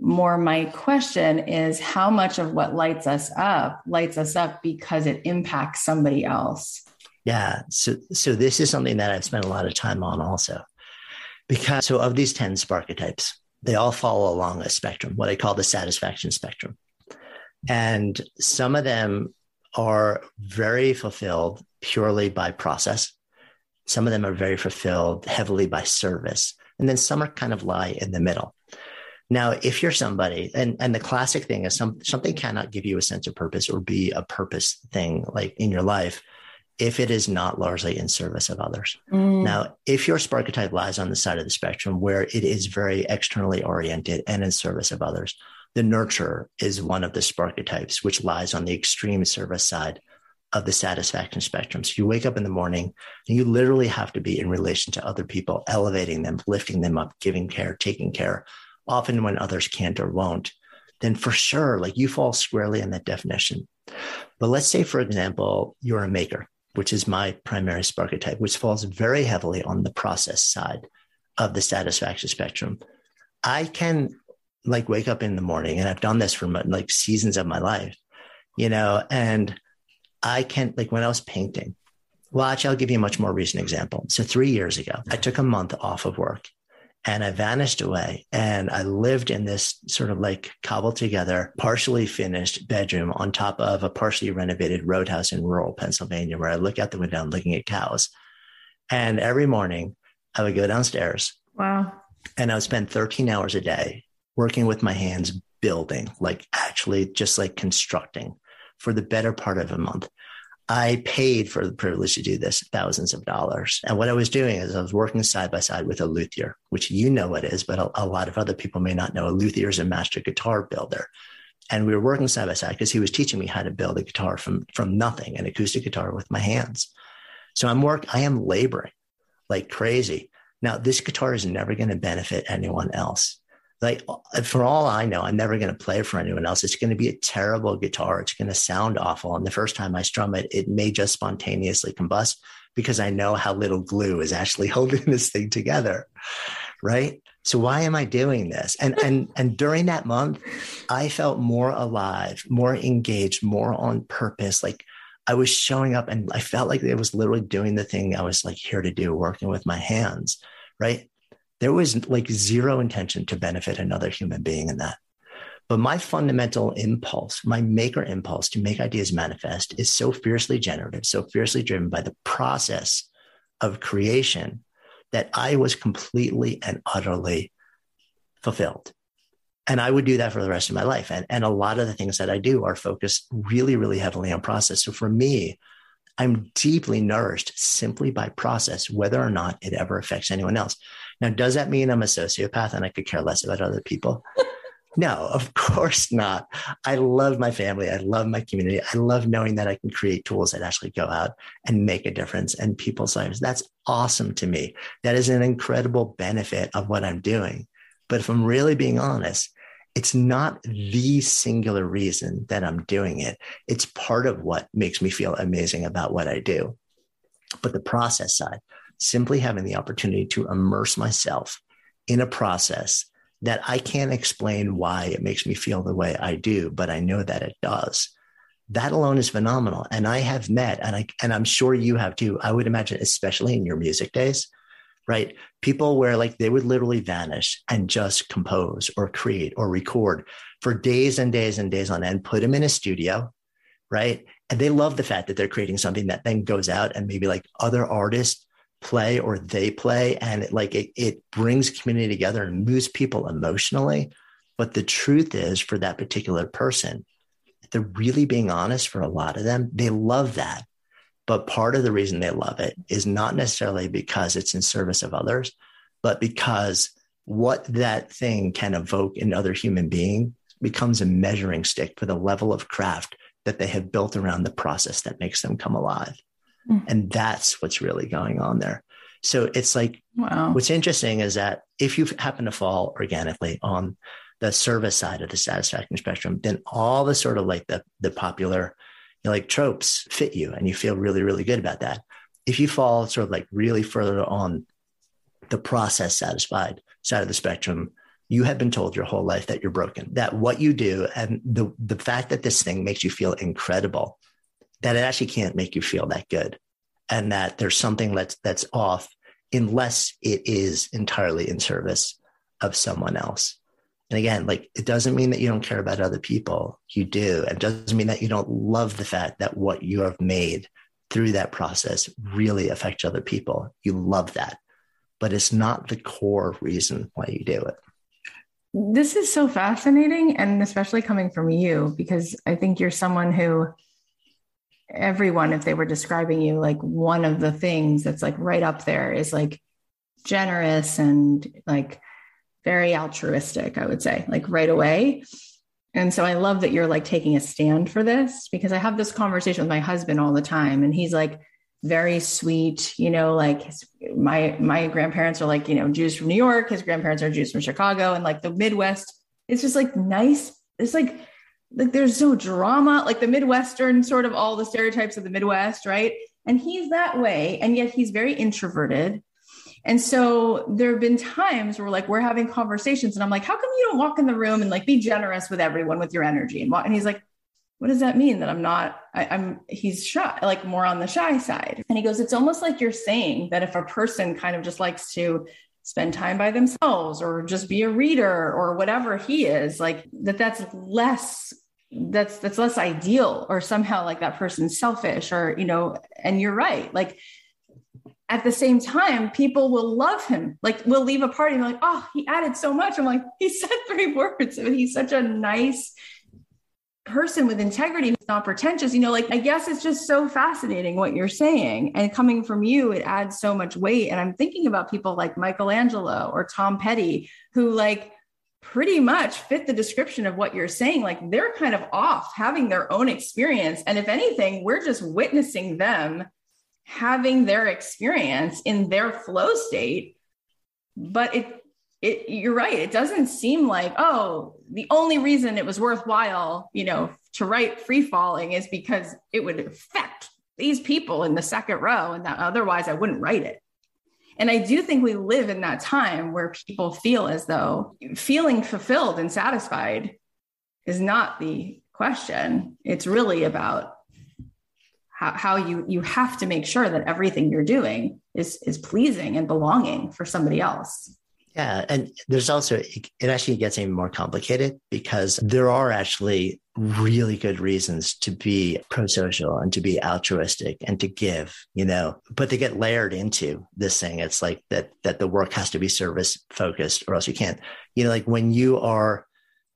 more my question is how much of what lights us up lights us up because it impacts somebody else. Yeah. So so this is something that I've spent a lot of time on also. Because so of these 10 sparketypes, they all follow along a spectrum, what I call the satisfaction spectrum. And some of them are very fulfilled purely by process. Some of them are very fulfilled heavily by service. And then some are kind of lie in the middle. Now, if you're somebody, and, and the classic thing is some, something cannot give you a sense of purpose or be a purpose thing like in your life if it is not largely in service of others. Mm. Now, if your sparketype lies on the side of the spectrum where it is very externally oriented and in service of others, the nurture is one of the sparketypes, which lies on the extreme service side of the satisfaction spectrum. So you wake up in the morning and you literally have to be in relation to other people, elevating them, lifting them up, giving care, taking care, often when others can't or won't. Then for sure, like you fall squarely in that definition. But let's say, for example, you're a maker, which is my primary sparketype, which falls very heavily on the process side of the satisfaction spectrum. I can like wake up in the morning, and I've done this for my, like seasons of my life, you know, and I can't like when I was painting. watch, I'll give you a much more recent example. So three years ago, I took a month off of work and I vanished away and I lived in this sort of like cobbled together, partially finished bedroom on top of a partially renovated roadhouse in rural Pennsylvania where I look out the window and looking at cows. And every morning I would go downstairs. Wow. And I would spend 13 hours a day working with my hands, building, like actually just like constructing for the better part of a month. I paid for the privilege to do this thousands of dollars. And what I was doing is I was working side by side with a luthier, which you know what is, but a, a lot of other people may not know. A luthier is a master guitar builder. And we were working side by side because he was teaching me how to build a guitar from, from nothing, an acoustic guitar with my hands. So I'm work, I am laboring like crazy. Now, this guitar is never going to benefit anyone else like uh, for all I know, I'm never going to play for anyone else. It's going to be a terrible guitar. It's going to sound awful. And the first time I strum it, it may just spontaneously combust because I know how little glue is actually holding this thing together. Right. So why am I doing this? And and and during that month, I felt more alive, more engaged, more on purpose. Like I was showing up and I felt like I was literally doing the thing I was like here to do, working with my hands. Right there was like zero intention to benefit another human being in that. But my fundamental impulse, my maker impulse to make ideas manifest is so fiercely generative, so fiercely driven by the process of creation that I was completely and utterly fulfilled. And I would do that for the rest of my life. And, and a lot of the things that I do are focused really, really heavily on process. So for me, I'm deeply nourished simply by process, whether or not it ever affects anyone else. Now, does that mean I'm a sociopath and I could care less about other people? no, of course not. I love my family. I love my community. I love knowing that I can create tools that actually go out and make a difference in people's lives. That's awesome to me. That is an incredible benefit of what I'm doing. But if I'm really being honest, it's not the singular reason that I'm doing it. It's part of what makes me feel amazing about what I do. But the process side, simply having the opportunity to immerse myself in a process that I can't explain why it makes me feel the way I do, but I know that it does. That alone is phenomenal. And I have met, and I and I'm sure you have too. I would imagine, especially in your music days, right? People where like they would literally vanish and just compose or create or record for days and days and days on end, put them in a studio, right? And they love the fact that they're creating something that then goes out and maybe like other artists play or they play and it, like it, it brings community together and moves people emotionally. But the truth is for that particular person they're really being honest for a lot of them they love that. But part of the reason they love it is not necessarily because it's in service of others but because what that thing can evoke in other human being becomes a measuring stick for the level of craft that they have built around the process that makes them come alive Mm. And that's what's really going on there. So it's like, wow. what's interesting is that if you happen to fall organically on the service side of the satisfaction spectrum, then all the sort of like the, the popular, you know, like tropes fit you and you feel really, really good about that. If you fall sort of like really further on the process satisfied side of the spectrum, you have been told your whole life that you're broken, that what you do and the, the fact that this thing makes you feel incredible that it actually can't make you feel that good and that there's something that's that's off unless it is entirely in service of someone else. And again like it doesn't mean that you don't care about other people. You do. It doesn't mean that you don't love the fact that what you have made through that process really affects other people. You love that. But it's not the core reason why you do it. This is so fascinating and especially coming from you because i think you're someone who everyone if they were describing you like one of the things that's like right up there is like generous and like very altruistic i would say like right away. And so i love that you're like taking a stand for this because i have this conversation with my husband all the time and he's like very sweet you know like his, my my grandparents are like you know jews from new york his grandparents are jews from chicago and like the midwest. It's just like nice it's like like there's no drama, like the Midwestern sort of all the stereotypes of the Midwest, right? And he's that way. And yet he's very introverted. And so there have been times where like we're having conversations and I'm like, how come you don't walk in the room and like be generous with everyone with your energy? And, and he's like, what does that mean that I'm not, I, am he's shy, like more on the shy side. And he goes, it's almost like you're saying that if a person kind of just likes to spend time by themselves or just be a reader or whatever he is like that that's less that's that's less ideal or somehow like that person's selfish or you know and you're right. Like at the same time people will love him. Like we'll leave a party and like oh he added so much. I'm like he said three words. And he's such a nice person with integrity who's not pretentious you know like i guess it's just so fascinating what you're saying. And coming from you it adds so much weight. And i'm thinking about people like michelangelo or tom petty who like pretty much fit the description of what you're saying. Like they're kind of off having their own experience. And if anything we're just witnessing them having their experience in their flow state but it it you're right. It doesn't seem like oh the only reason it was worthwhile you know to write free falling is because it would affect these people in the second row and that otherwise i wouldn't write it. And i do think we live in that time where people feel as though feeling fulfilled and satisfied is not the question. It's really about how, how you you have to make sure that everything you're doing is is pleasing and belonging for somebody else yeah. And there's also, it actually gets even more complicated because there are actually really good reasons to be pro social and to be altruistic and to give, you know, but they get layered into this thing. It's like that, that the work has to be service focused or else you can't, you know, like when you are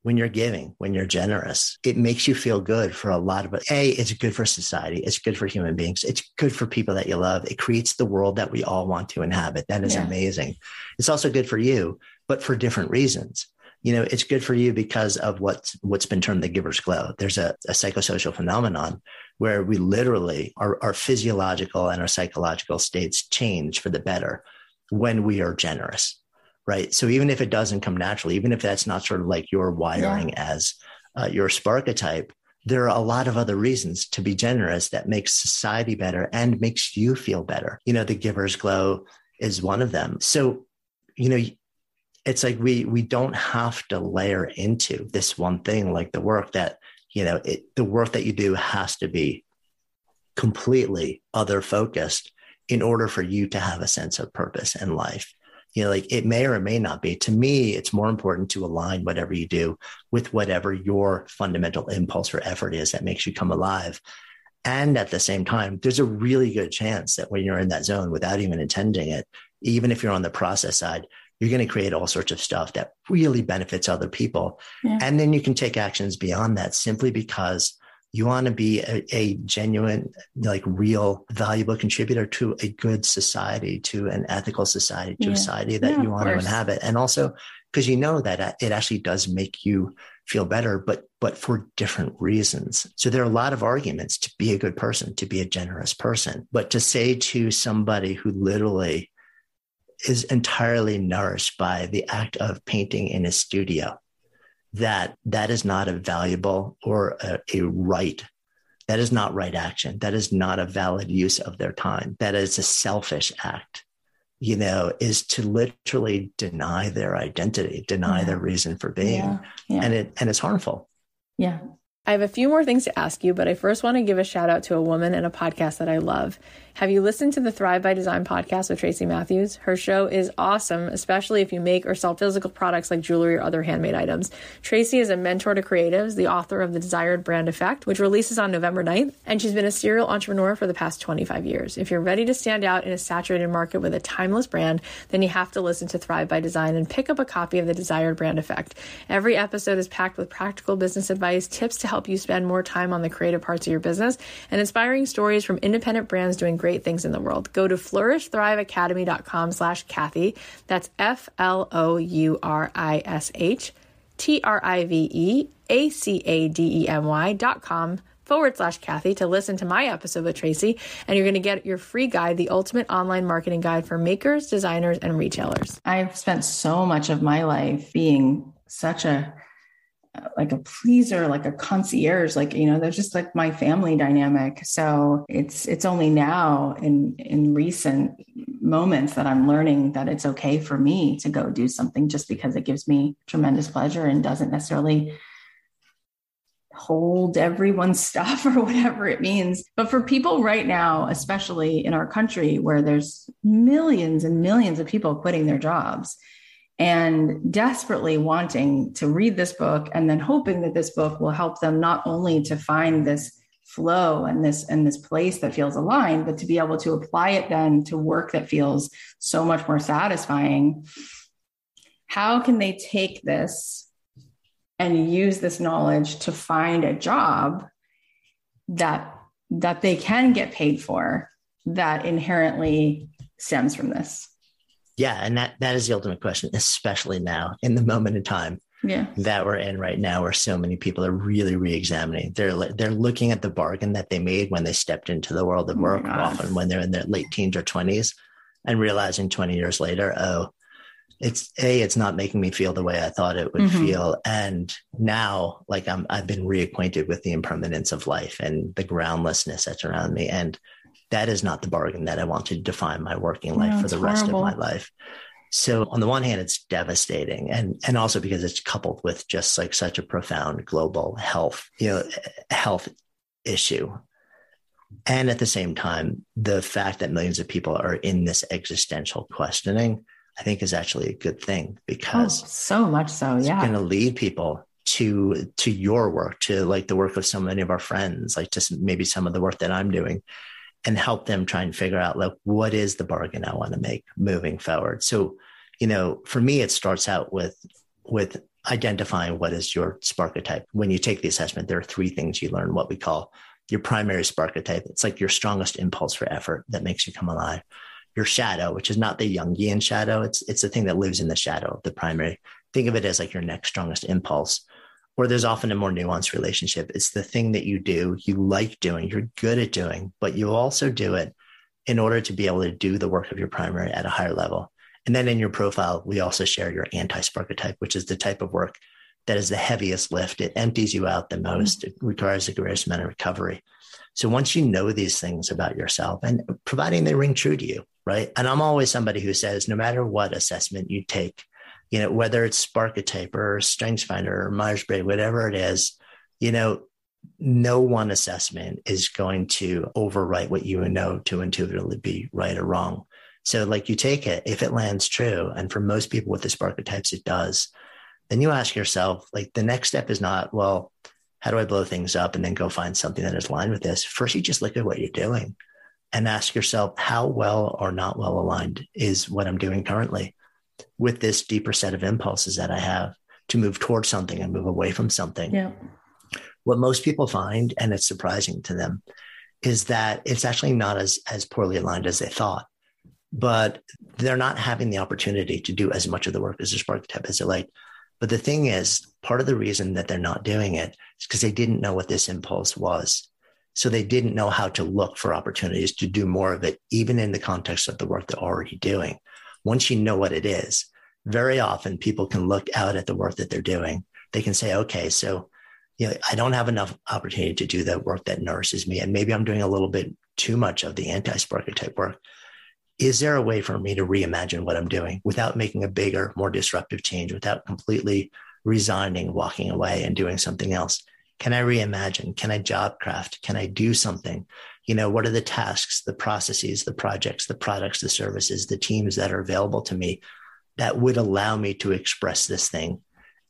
when you're giving, when you're generous, it makes you feel good for a lot of it. A, it's good for society. It's good for human beings. It's good for people that you love. It creates the world that we all want to inhabit. That is yeah. amazing. It's also good for you, but for different reasons. You know, it's good for you because of what's what's been termed the giver's glow. There's a, a psychosocial phenomenon where we literally our, our physiological and our psychological states change for the better when we are generous right? So even if it doesn't come naturally, even if that's not sort of like your wiring yeah. as uh, your sparketype, there are a lot of other reasons to be generous that makes society better and makes you feel better. You know, the giver's glow is one of them. So, you know, it's like we we don't have to layer into this one thing like the work that you know it, the work that you do has to be completely other focused in order for you to have a sense of purpose in life. You know, like it may or may not be. To me, it's more important to align whatever you do with whatever your fundamental impulse or effort is that makes you come alive. And at the same time, there's a really good chance that when you're in that zone without even intending it, even if you're on the process side, you're going to create all sorts of stuff that really benefits other people. Yeah. And then you can take actions beyond that simply because you want to be a, a, genuine, like real, valuable contributor to a good society, to an ethical society, to yeah. a society that yeah, you want to inhabit. And also because you know that uh, it actually does make you feel better, but but for different reasons. So there are a lot of arguments to be a good person, to be a generous person. But to say to somebody who literally is entirely nourished by the act of painting in a studio that that is not a valuable or a, a right that is not right action that is not a valid use of their time that is a selfish act you know is to literally deny their identity deny yeah. their reason for being yeah. Yeah. and it and it's harmful yeah I have a few more things to ask you, but I first want to give a shout out to a woman and a podcast that I love. Have you listened to the Thrive by Design podcast with Tracy Matthews? Her show is awesome, especially if you make or sell physical products like jewelry or other handmade items. Tracy is a mentor to creatives, the author of The Desired Brand Effect, which releases on November 9th, and she's been a serial entrepreneur for the past 25 years. If you're ready to stand out in a saturated market with a timeless brand, then you have to listen to Thrive by Design and pick up a copy of The Desired Brand Effect. Every episode is packed with practical business advice, tips to help you spend more time on the creative parts of your business, and inspiring stories from independent brands doing great things in the world. Go to flourishthriveacademy.com slash Kathy. That's F L O U R I S H T R I V E A C A D E M Y dot com forward slash Kathy to listen to my episode with Tracy. And you're going to get your free guide, the ultimate online marketing guide for makers, designers, and retailers. I've spent so much of my life being such a like a pleaser, like a concierge, like, you know, there's just like my family dynamic. So it's, it's only now in, in recent moments that I'm learning that it's okay for me to go do something just because it gives me tremendous pleasure and doesn't necessarily hold everyone's stuff or whatever it means. But for people right now, especially in our country where there's millions and millions of people quitting their jobs, and desperately wanting to read this book and then hoping that this book will help them not only to find this flow and this and this place that feels aligned but to be able to apply it then to work that feels so much more satisfying. How can they take this and use this knowledge to find a job that that they can get paid for that inherently stems from this yeah and that that is the ultimate question especially now in the moment in time yeah. that we're in right now where so many people are really re-examining they're they're looking at the bargain that they made when they stepped into the world of oh work often when they're in their late teens or 20s and realizing 20 years later oh it's a it's not making me feel the way i thought it would mm-hmm. feel and now like i'm i've been reacquainted with the impermanence of life and the groundlessness that's around me and that is not the bargain that I want to define my working life no, for the horrible. rest of my life. So on the one hand, it's devastating. And, and also because it's coupled with just like such a profound global health, you know, health issue. And at the same time, the fact that millions of people are in this existential questioning, I think is actually a good thing because oh, so much so, yeah. It's going to lead people to to your work, to like the work of so many of our friends, like just maybe some of the work that I'm doing and help them try and figure out like what is the bargain I want to make moving forward. So, you know, for me, it starts out with with identifying what is your sparketype. When you take the assessment, there are three things you learn what we call your primary sparketype. It's like your strongest impulse for effort that makes you come alive. Your shadow, which is not the Jungian shadow, it's it's the thing that lives in the shadow of the primary. Think of it as like your next strongest impulse or there's often a more nuanced relationship. It's the thing that you do, you like doing, you're good at doing, but you also do it in order to be able to do the work of your primary at a higher level. And then in your profile, we also share your anti sparketype, which is the type of work that is the heaviest lift. It empties you out the most. Mm-hmm. It requires the greatest amount of recovery. So once you know these things about yourself and providing they ring true to you, right? And I'm always somebody who says, no matter what assessment you take, you know, whether it's Sparketype or StrengthsFinder or Myers Briggs, whatever it is, you know, no one assessment is going to overwrite what you know to intuitively be right or wrong. So, like you take it, if it lands true, and for most people with the spark archetypes, it does, then you ask yourself, like, the next step is not, well, how do I blow things up and then go find something that is aligned with this? First, you just look at what you're doing and ask yourself, how well or not well aligned is what I'm doing currently with this deeper set of impulses that I have to move towards something and move away from something. Yeah. What most people find, and it's surprising to them, is that it's actually not as, as poorly aligned as they thought but they're not having the opportunity to do as much of the work as a sparketype as they like. But the thing is, part of the reason that they're not doing it is because they didn't know what this impulse was. So they didn't know how to look for opportunities to do more of it, even in the context of the work they're already doing. Once you know what it is, very often people can look out at the work that they're doing. They can say, okay, so you know, I don't have enough opportunity to do the work that nourishes me. And maybe I'm doing a little bit too much of the anti-sparketype work is there a way for me to reimagine what I'm doing without making a bigger, more disruptive change, without completely resigning, walking away and doing something else? Can I reimagine? Can I job craft? Can I do something? You know, what are the tasks, the processes, the projects, the products, the services, the teams that are available to me that would allow me to express this thing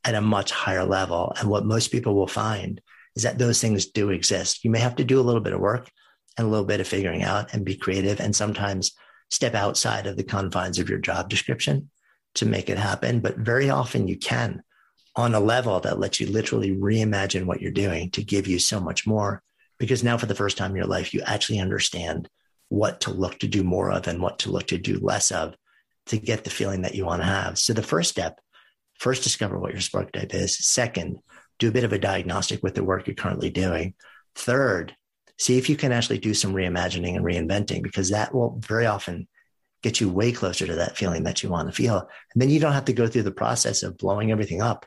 at a much higher level? And what most people will find is that those things do exist. You may have to do a little bit of work and a little bit of figuring out and be creative. And sometimes step outside of the confines of your job description to make it happen. But very often you can on a level that lets you literally reimagine what you're doing to give you so much more. Because now, for the first time in your life, you actually understand what to look to do more of and what to look to do less of to get the feeling that you want to have. So, the first step first, discover what your sparketype is. Second, do a bit of a diagnostic with the work you're currently doing. Third, see if you can actually do some reimagining and reinventing because that will very often get you way closer to that feeling that you want to feel. And then you don't have to go through the process of blowing everything up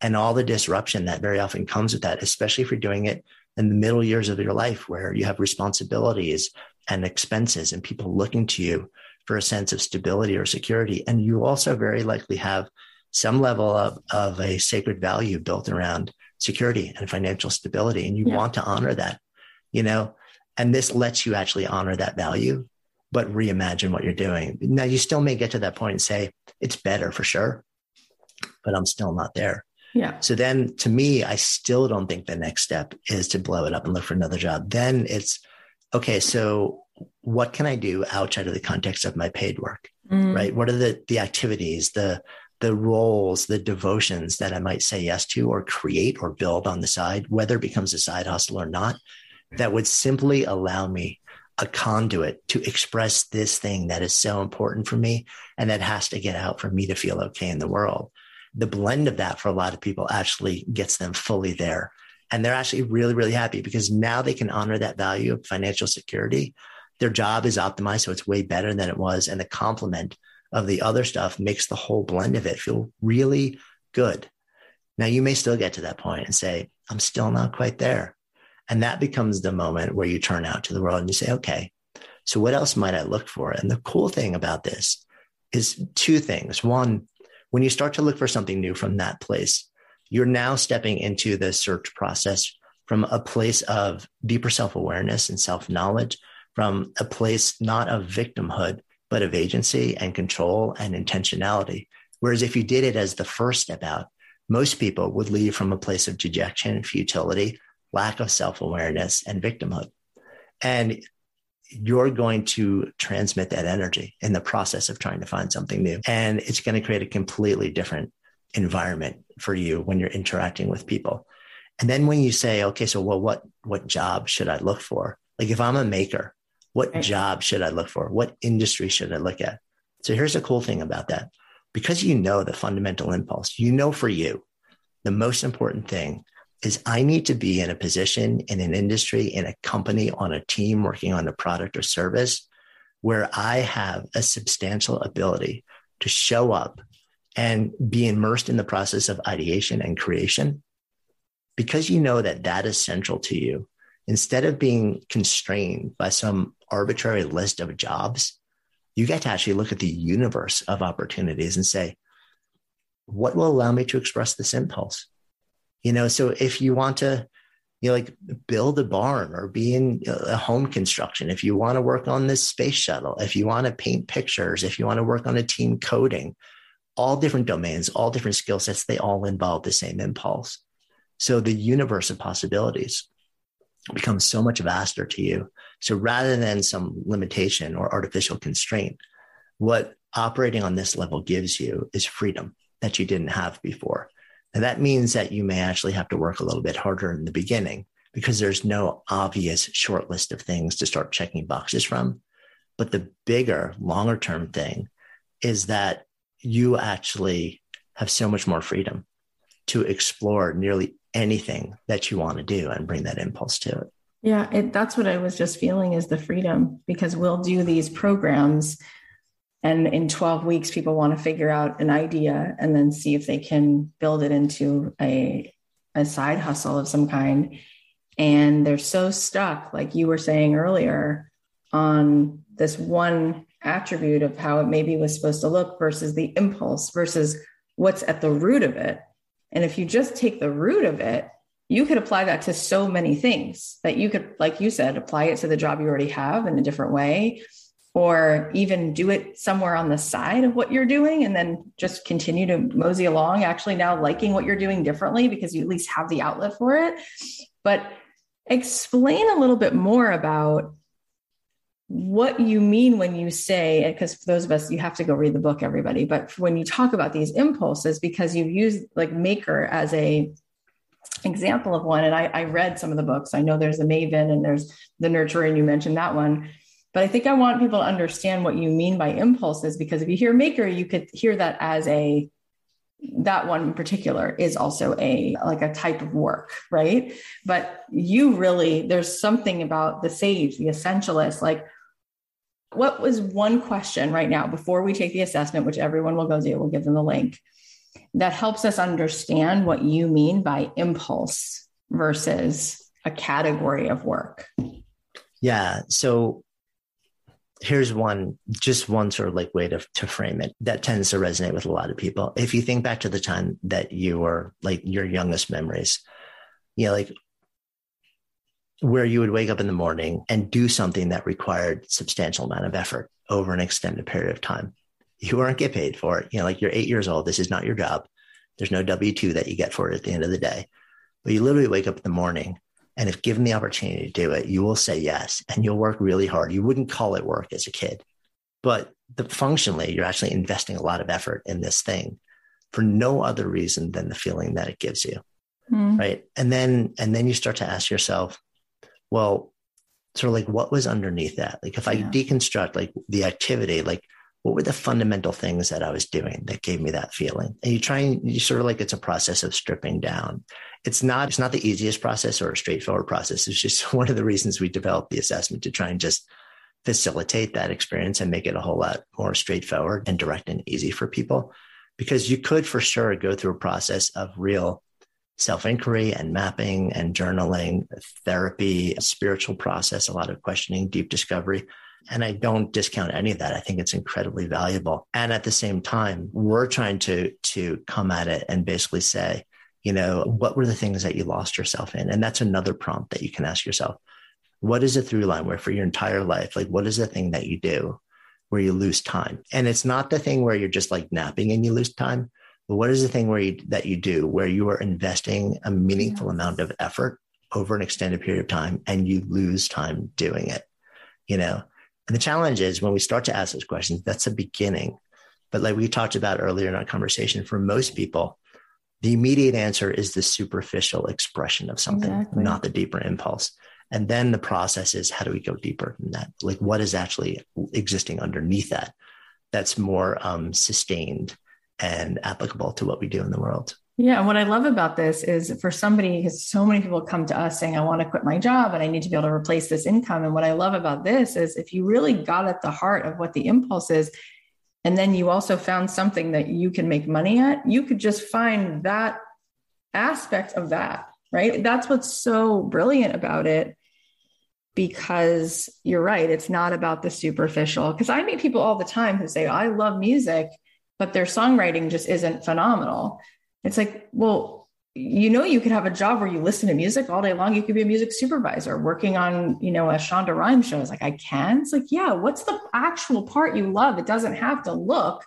and all the disruption that very often comes with that, especially if you're doing it in the middle years of your life where you have responsibilities and expenses and people looking to you for a sense of stability or security. And you also very likely have some level of, of a sacred value built around security and financial stability. And you yeah. want to honor that you know, and this lets you actually honor that value, but reimagine what you're doing. Now, you still may get to that point and say, it's better for sure, but I'm still not there. Yeah. So then to me, I still don't think the next step is to blow it up and look for another job. Then it's, okay, so what can I do outside of the context of my paid work? Mm. Right. What are the, the activities, the, the roles, the devotions that I might say yes to or create or build on the side, whether it becomes a side hustle or not, that would simply allow me a conduit to express this thing that is so important for me and that has to get out for me to feel okay in the world. The blend of that for a lot of people actually gets them fully there. And they're actually really, really happy because now they can honor that value of financial security. Their job is optimized, so it's way better than it was. And the complement of the other stuff makes the whole blend of it feel really good. Now, you may still get to that point and say, I'm still not quite there. And that becomes the moment where you turn out to the world and you say, okay, so what else might I look for? And the cool thing about this is two things. One, when you start to look for something new from that place, you're now stepping into the search process from a place of deeper self awareness and self knowledge, from a place not of victimhood, but of agency and control and intentionality. Whereas if you did it as the first step out, most people would leave from a place of dejection, futility, lack of self awareness, and victimhood. And you're going to transmit that energy in the process of trying to find something new. And it's going to create a completely different environment for you when you're interacting with people. And then when you say, okay, so well, what what job should I look for? Like if I'm a maker, what right. job should I look for? What industry should I look at? So here's the cool thing about that. Because you know the fundamental impulse, you know for you, the most important thing is I need to be in a position in an industry, in a company, on a team working on a product or service where I have a substantial ability to show up and be immersed in the process of ideation and creation. Because you know that that is central to you, instead of being constrained by some arbitrary list of jobs, you get to actually look at the universe of opportunities and say, what will allow me to express this impulse? You know, so if you want to, you know, like build a barn or be in a home construction. If you want to work on this space shuttle, if you want to paint pictures, if you want to work on a team coding, all different domains, all different skill sets, they all involve the same impulse. So the universe of possibilities becomes so much vaster to you. So rather than some limitation or artificial constraint, what operating on this level gives you is freedom that you didn't have before. And that means that you may actually have to work a little bit harder in the beginning because there's no obvious short list of things to start checking boxes from. But the bigger, longer term thing is that you actually have so much more freedom to explore nearly anything that you want to do and bring that impulse to it. Yeah, it, that's what I was just feeling is the freedom because we'll do these programs and in 12 weeks people want to figure out an idea and then see if they can build it into a, a side hustle of some kind. And they're so stuck like you were saying earlier on this one attribute of how it maybe was supposed to look versus the impulse versus what's at the root of it. And if you just take the root of it you could apply that to so many things that you could like you said apply it to the job you already have in a different way or even do it somewhere on the side of what you're doing and then just continue to mosey along, actually now liking what you're doing differently because you at least have the outlet for it. But explain a little bit more about what you mean when you say, because for those of us, you have to go read the book, everybody, but when you talk about these impulses, because you've used like Maker as a example of one, and I, I read some of the books. I know there's the Maven and there's the Nurturer, and you mentioned that one but I think I want people to understand what you mean by impulses because if you hear maker, you could hear that as a that one in particular is also a like a type of work right? But you really there's something about the sage the essentialist like what was one question right now before we take the assessment which everyone will go do we'll give them the link that helps us understand what you mean by impulse versus a category of work? Yeah so here's one just one sort of like way to, to frame it that tends to resonate with a lot of people. If you think back to the time that you were like your youngest memories you know like where you would wake up in the morning and do something that required substantial amount of effort over an extended period of time you weren't get paid for it. You know like you're eight years old this is not your job. There's no w2 that you get for it at the end of the day. But you literally wake up in the morning and if given the opportunity to do it, you will say yes and you'll work really hard. You wouldn't call it work as a kid, but the, functionally, you're actually investing a lot of effort in this thing for no other reason than the feeling that it gives you. Mm. Right. And then, and then you start to ask yourself, well, sort of like what was underneath that? Like if I yeah. deconstruct like the activity, like what were the fundamental things that I was doing that gave me that feeling? And you try and you sort of like it's a process of stripping down. It's not it's not the easiest process or a straightforward process. It's just one of the reasons we developed the assessment to try and just facilitate that experience and make it a whole lot more straightforward and direct and easy for people. Because you could for sure go through a process of real self inquiry and mapping and journaling, therapy, spiritual process, a lot of questioning, deep discovery. And I don't discount any of that. I think it's incredibly valuable. And at the same time, we're trying to, to come at it and basically say, you know, what were the things that you lost yourself in? And that's another prompt that you can ask yourself. What is a through line where for your entire life, like what is the thing that you do where you lose time? And it's not the thing where you're just like napping and you lose time, but what is the thing where you, that you do where you are investing a meaningful amount of effort over an extended period of time and you lose time doing it, you know? And the challenge is when we start to ask those questions, that's a beginning. But like we talked about earlier in our conversation, for most people, the immediate answer is the superficial expression of something, exactly. not the deeper impulse. And then the process is how do we go deeper than that? Like what is actually existing underneath that that's more um, sustained and applicable to what we do in the world? Yeah. What I love about this is for somebody, because so many people come to us saying, I want to quit my job and I need to be able to replace this income. And what I love about this is if you really got at the heart of what the impulse is, and then you also found something that you can make money at, you could just find that aspect of that, right? That's what's so brilliant about it because you're right. It's not about the superficial. Because I meet people all the time who say, I love music, but their songwriting just isn't phenomenal. It's like, well, you know you could have a job where you listen to music all day long. You could be a music supervisor working on you know a shonda rhimes show. It's like i can? It's like yeah what's the actual part you love? It doesn't have to look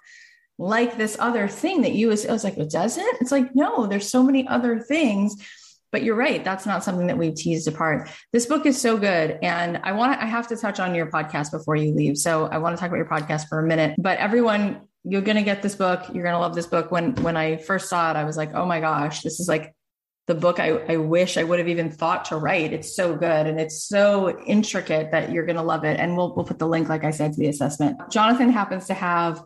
like this other thing that you was, I was like it doesn't? It's like no there's so many other things. But you're right. That's not something that we've teased apart. This book is so good. And i want to i have to touch on your podcast before you leave. So i want to talk about your podcast for a minute. But everyone you're going to get this book. You're going to love this book. When when I first saw it, I was like, oh my gosh, this is like the book I, I wish I would have even thought to write. It's so good and it's so intricate that you're going to love it. And we'll we'll put the link, like I said, to the assessment. Jonathan happens to have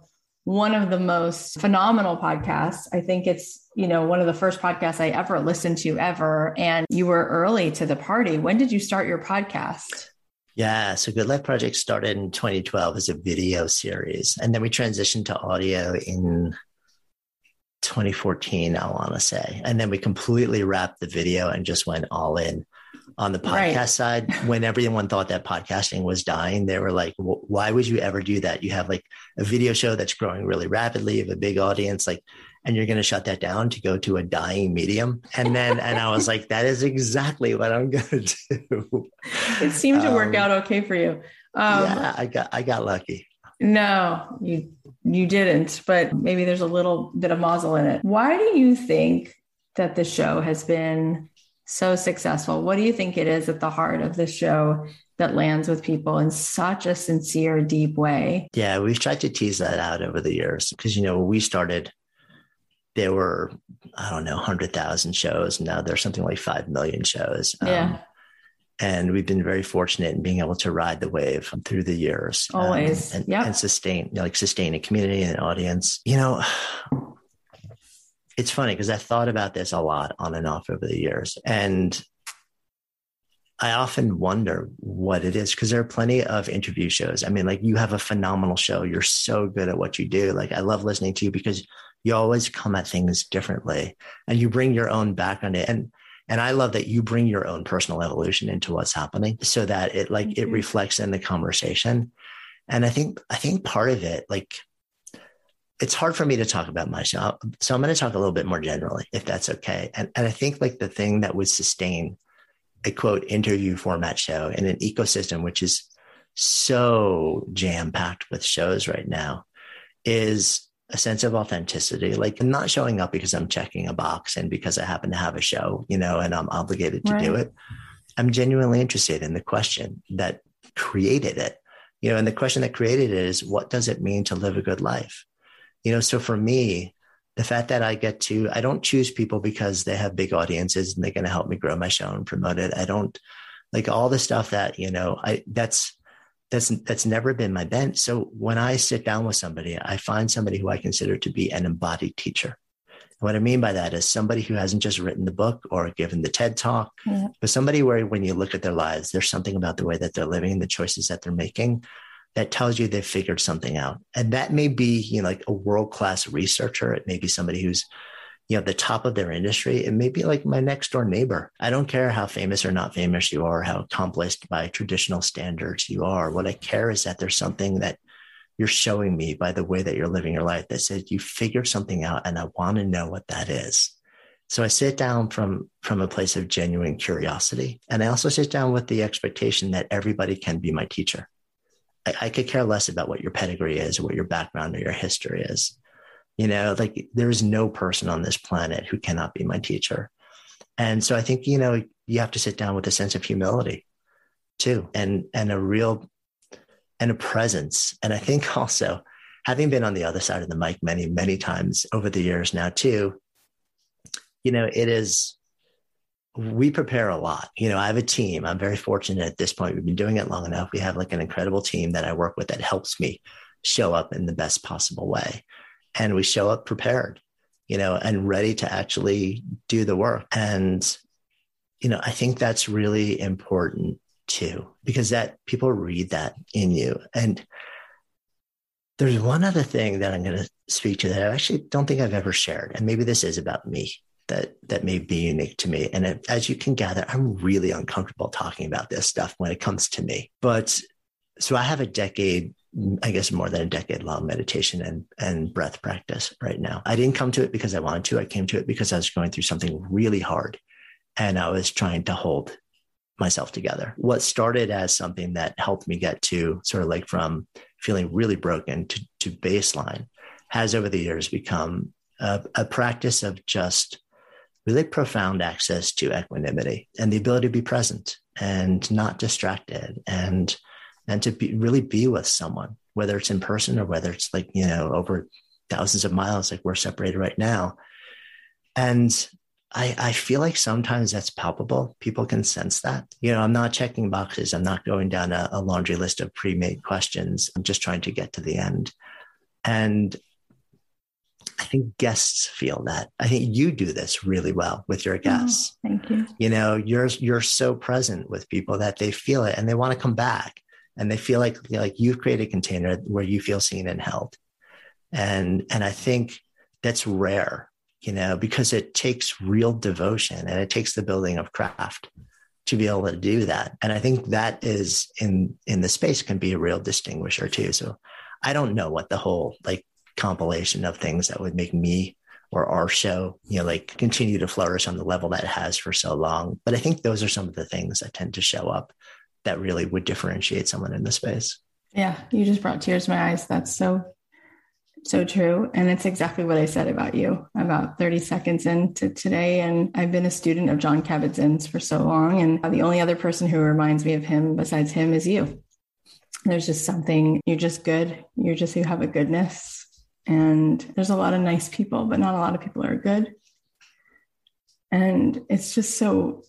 one of the most phenomenal podcasts. I think it's you know one of the first podcasts I ever listened to ever. And you were early to the party. When did you start your podcast? Yeah, so Good Life Project started in 2012 as a video series, and then we transitioned to audio in 2014, I want to say. And then we completely wrapped the video and just went all in on the podcast right. side. When everyone thought that podcasting was dying, they were like, why would you ever do that? You have like a video show that's growing really rapidly, you have a big audience. Like, and you're going to shut that down to go to a dying medium. And then, and I was like, that is exactly what I'm going to do. It seemed to um, work out okay for you. Um, yeah, I got, I got lucky. No, you, you didn't, but maybe there's a little bit of mazel in it. Why do you think that the show has been so successful? What do you think it is at the heart of the show that lands with people in such a sincere, deep way? Yeah, we've tried to tease that out over the years because, you know, we started there were I don't know hundred thousand shows. Now there's something like five million shows. Yeah. Um, and we've been very fortunate in being able to ride the wave through the years. Um, Always, um, and, and sustain you know, like sustain a community and an audience. You know, it's funny because I thought about this a lot on and off over the years, and I often wonder what it is because there are plenty of interview shows. I mean, like you have a phenomenal show. You're so good at what you do. Like I love listening to you because you always come at things differently and you bring your own background in. And and I love that you bring your own personal evolution into what's happening so that it like it mm-hmm. reflects in the conversation. And I think I think part of it, like it's hard for me to talk about myself. So I'm going to talk a little bit more generally, if that's okay. And, and I think like the thing that would sustain a quote interview format show in an ecosystem which is so jam packed with shows right now is a sense of authenticity, like I'm not showing up because I'm checking a box and because I happen to have a show, you know, and I'm obligated to right. do it. I'm genuinely interested in the question that created it, you know, and the question that created it is what does it mean to live a good life? You know, so for me, the fact that I get to, I don't choose people because they have big audiences and they're going to help me grow my show and promote it. I don't like all the stuff that, you know, I, that's, that's that's never been my bent. So when I sit down with somebody, I find somebody who I consider to be an embodied teacher. And what I mean by that is somebody who hasn't just written the book or given the TED talk, yeah. but somebody where when you look at their lives, there's something about the way that they're living, the choices that they're making that tells you they've figured something out. And that may be, you know, like a world-class researcher. It may be somebody who's you know the top of their industry it may be like my next door neighbor. I don't care how famous or not famous you are how accomplished by traditional standards you are. What i care is that there's something that you're showing me by the way that you're living your life that says you figure something out and i want to know what that is. So i sit down from from a place of genuine curiosity and i also sit down with the expectation that everybody can be my teacher. I, I could care less about what your pedigree is or what your background or your history is you know, like there is no person on this planet who cannot be my teacher. And so I think, you know, you have to sit down with a sense of humility too, and and a real and a presence. And I think also having been on the other side of the mic many, many times over the years now too, you know, it is we prepare a lot. You know, I have a team. I'm very fortunate at this point. We've been doing it long enough. We have like an incredible team that I work with that helps me show up in the best possible way and we show up prepared, you know, and ready to actually do the work. And, you know, I think that's really important too, because that people read that in you. And there's one other thing that I'm going to speak to that I actually don't think I've ever shared. And maybe this is about me that that may be unique to me. And as you can gather, I'm really uncomfortable talking about this stuff when it comes to me. But so I have a decade I guess more than a decade long meditation and, and breath practice right now. I didn't come to it because I wanted to. I came to it because I was going through something really hard and I was trying to hold myself together. What started as something that helped me get to sort of like from feeling really broken to, to baseline has over the years become a, a practice of just really profound access to equanimity and the ability to be present and not distracted and and to be really be with someone whether it's in person or whether it's like you know over thousands of miles like we're separated right now and I, I feel like sometimes that's palpable. People can sense that. You know, I'm not checking boxes. I'm not going down a, a laundry list of pre made questions. I'm just trying to get to the end. And I think guests feel that. I think you do this really well with your oh, guests. Oh, thank you. You know, you're you're so present with people that they feel it and they want to come back and they feel like like you've created a container where you feel seen and held. And and I think that's rare, you know, because it takes real devotion and it takes the building of craft to be able to do that. And I think that is in in the space can be a real distinguisher too. So I don't know what the whole like compilation of things that would make me or our show, you know, like continue to flourish on the level that it has for so long. But I think those are some of the things that tend to show up that really would differentiate someone in the space. Yeah, you just brought tears to my eyes. That's so so true. And it's exactly what I said about you about 30 seconds into today. And I've been a student of Jon Kabat-Zinn's for so long. And the only other person who reminds me of him besides him is you. There's just something, you're just good. You're just, you have a goodness and there's a lot of nice people, but not a lot of people are good. And it's just so,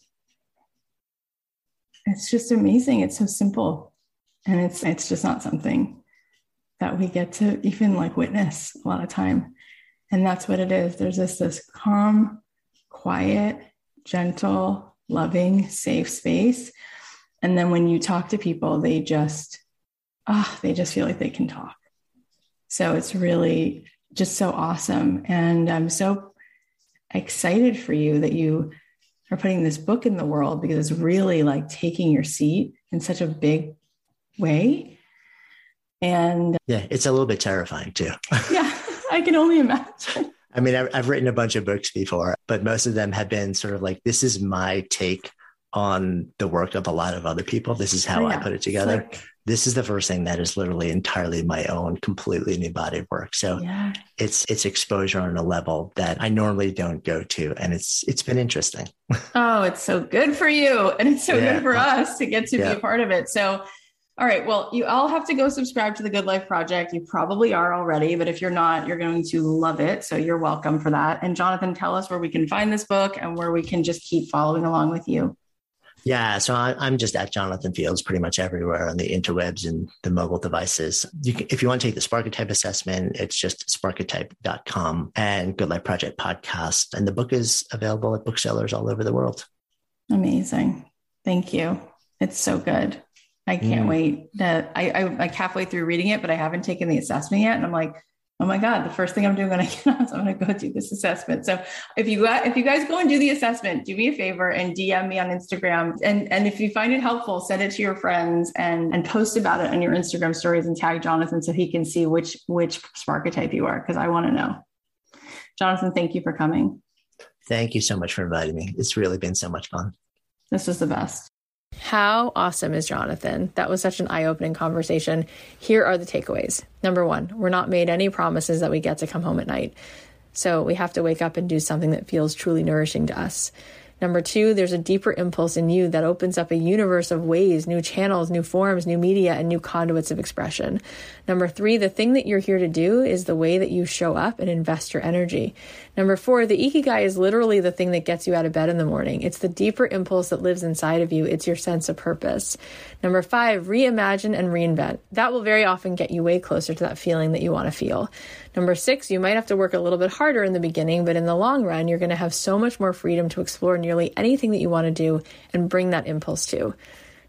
it's just amazing. It's so simple. And it's it's just not something that we get to even like witness a lot of time. And that's what it is. There's this this calm, quiet, gentle, loving, safe space. And then when you talk to people, they just, ah, oh, they just feel like they can talk. So it's really just so awesome. And I'm so excited for you that you are putting this book in the world because it's really like taking your seat in such a big way. And yeah, it's a little bit terrifying too. yeah, I can only imagine. I mean, I've written a bunch of books before, but most of them have been sort of like, this is my take on the work of a lot of other people. This is how oh, yeah. I put it together. Like, this is the first thing that is literally entirely my own completely new body of work so yeah. it's it's exposure on a level that i normally don't go to and it's it's been interesting oh it's so good for you and it's so yeah. good for us to get to yeah. be a part of it so all right well you all have to go subscribe to the good life project you probably are already but if you're not you're going to love it so you're welcome for that and jonathan tell us where we can find this book and where we can just keep following along with you yeah, so I, am just at Jonathan Fields pretty much everywhere on the interwebs and the mobile devices. You can, if you want to take the Sparketype assessment, it's just sparketype.com and Good Life Project podcast. And the book is available at booksellers all over the world. Amazing. Thank you. It's so good. I can't mm. wait. That I, I like halfway through reading it, but I haven't taken the assessment yet. And I'm like, oh my god the first thing i'm doing when i get on is i'm going to go do this assessment. So if you got, if you guys go and do the assessment do me a favor and dm me on instagram. And and if you find it helpful send it to your friends and and post about it on your instagram stories and tag jonathan so he can see which which Sparketype you are because i want to know. Jonathan thank you for coming. Thank you so much for inviting me. It's really been so much fun. This was the best how awesome is Jonathan? That was such an eye opening conversation. Here are the takeaways. Number one, we're not made any promises that we get to come home at night. So we have to wake up and do something that feels truly nourishing to us. Number two, there's a deeper impulse in you that opens up a universe of ways, new channels, new forms, new media, and new conduits of expression. Number three, the thing that you're here to do is the way that you show up and invest your energy. Number four, the ikigai is literally the thing that gets you out of bed in the morning. It's the deeper impulse that lives inside of you. It's your sense of purpose. Number five, reimagine and reinvent. That will very often get you way closer to that feeling that you want to feel. Number six, you might have to work a little bit harder in the beginning, but in the long run, you're going to have so much more freedom to explore nearly anything that you want to do and bring that impulse to.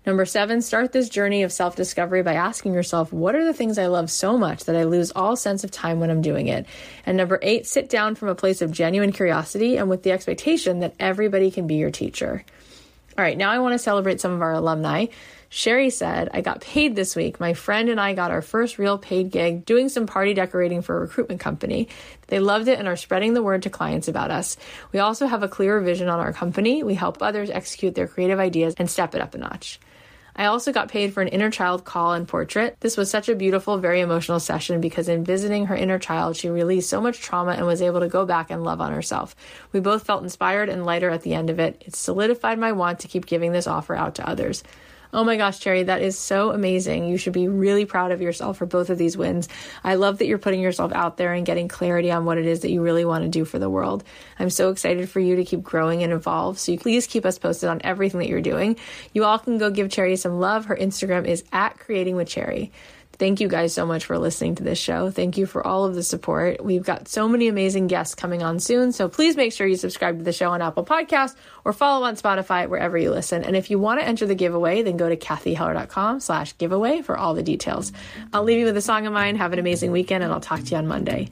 Number seven, start this journey of self discovery by asking yourself, what are the things I love so much that I lose all sense of time when I'm doing it? And number eight, sit down from a place of genuine curiosity and with the expectation that everybody can be your teacher. All right, now I want to celebrate some of our alumni. Sherry said, I got paid this week. My friend and I got our first real paid gig doing some party decorating for a recruitment company. They loved it and are spreading the word to clients about us. We also have a clearer vision on our company. We help others execute their creative ideas and step it up a notch. I also got paid for an inner child call and portrait. This was such a beautiful, very emotional session because in visiting her inner child, she released so much trauma and was able to go back and love on herself. We both felt inspired and lighter at the end of it. It solidified my want to keep giving this offer out to others. Oh my gosh, Cherry, that is so amazing. You should be really proud of yourself for both of these wins. I love that you're putting yourself out there and getting clarity on what it is that you really want to do for the world. I'm so excited for you to keep growing and evolve. So please keep us posted on everything that you're doing. You all can go give Cherry some love. Her Instagram is at creating with Cherry. Thank you guys so much for listening to this show. Thank you for all of the support. We've got so many amazing guests coming on soon. So please make sure you subscribe to the show on Apple Podcasts or follow on Spotify wherever you listen. And if you want to enter the giveaway, then go to kathyheller.com slash giveaway for all the details. I'll leave you with a song of mine. Have an amazing weekend and I'll talk to you on Monday.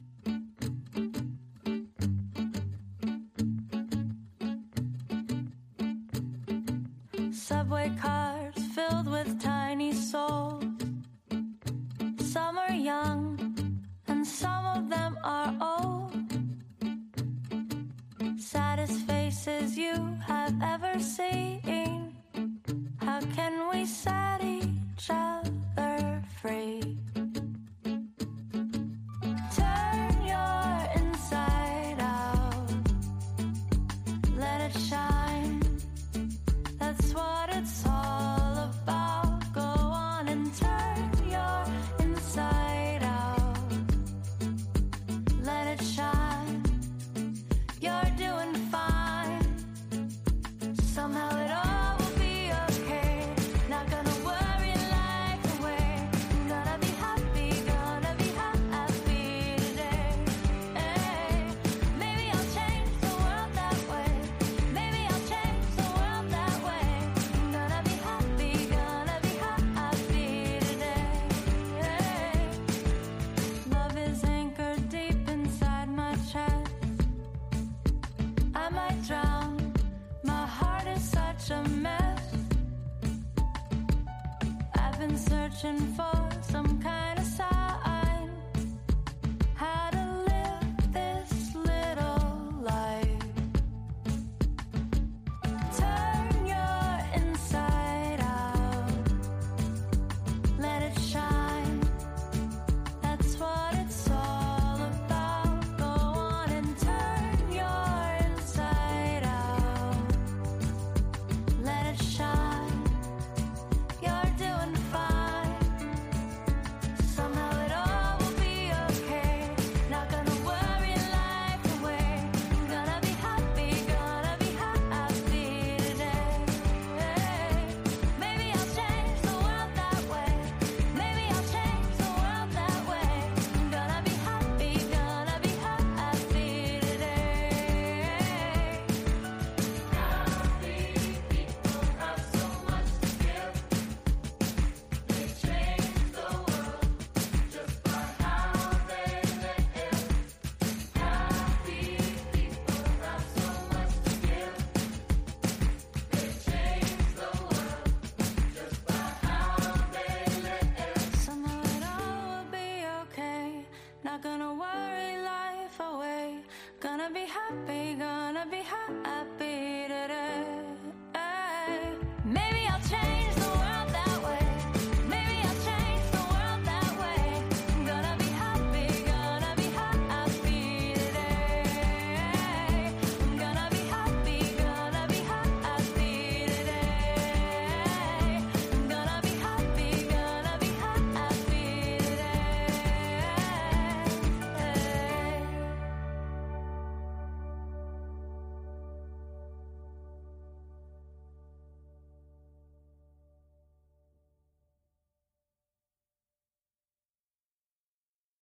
Ever seen. How can we set each other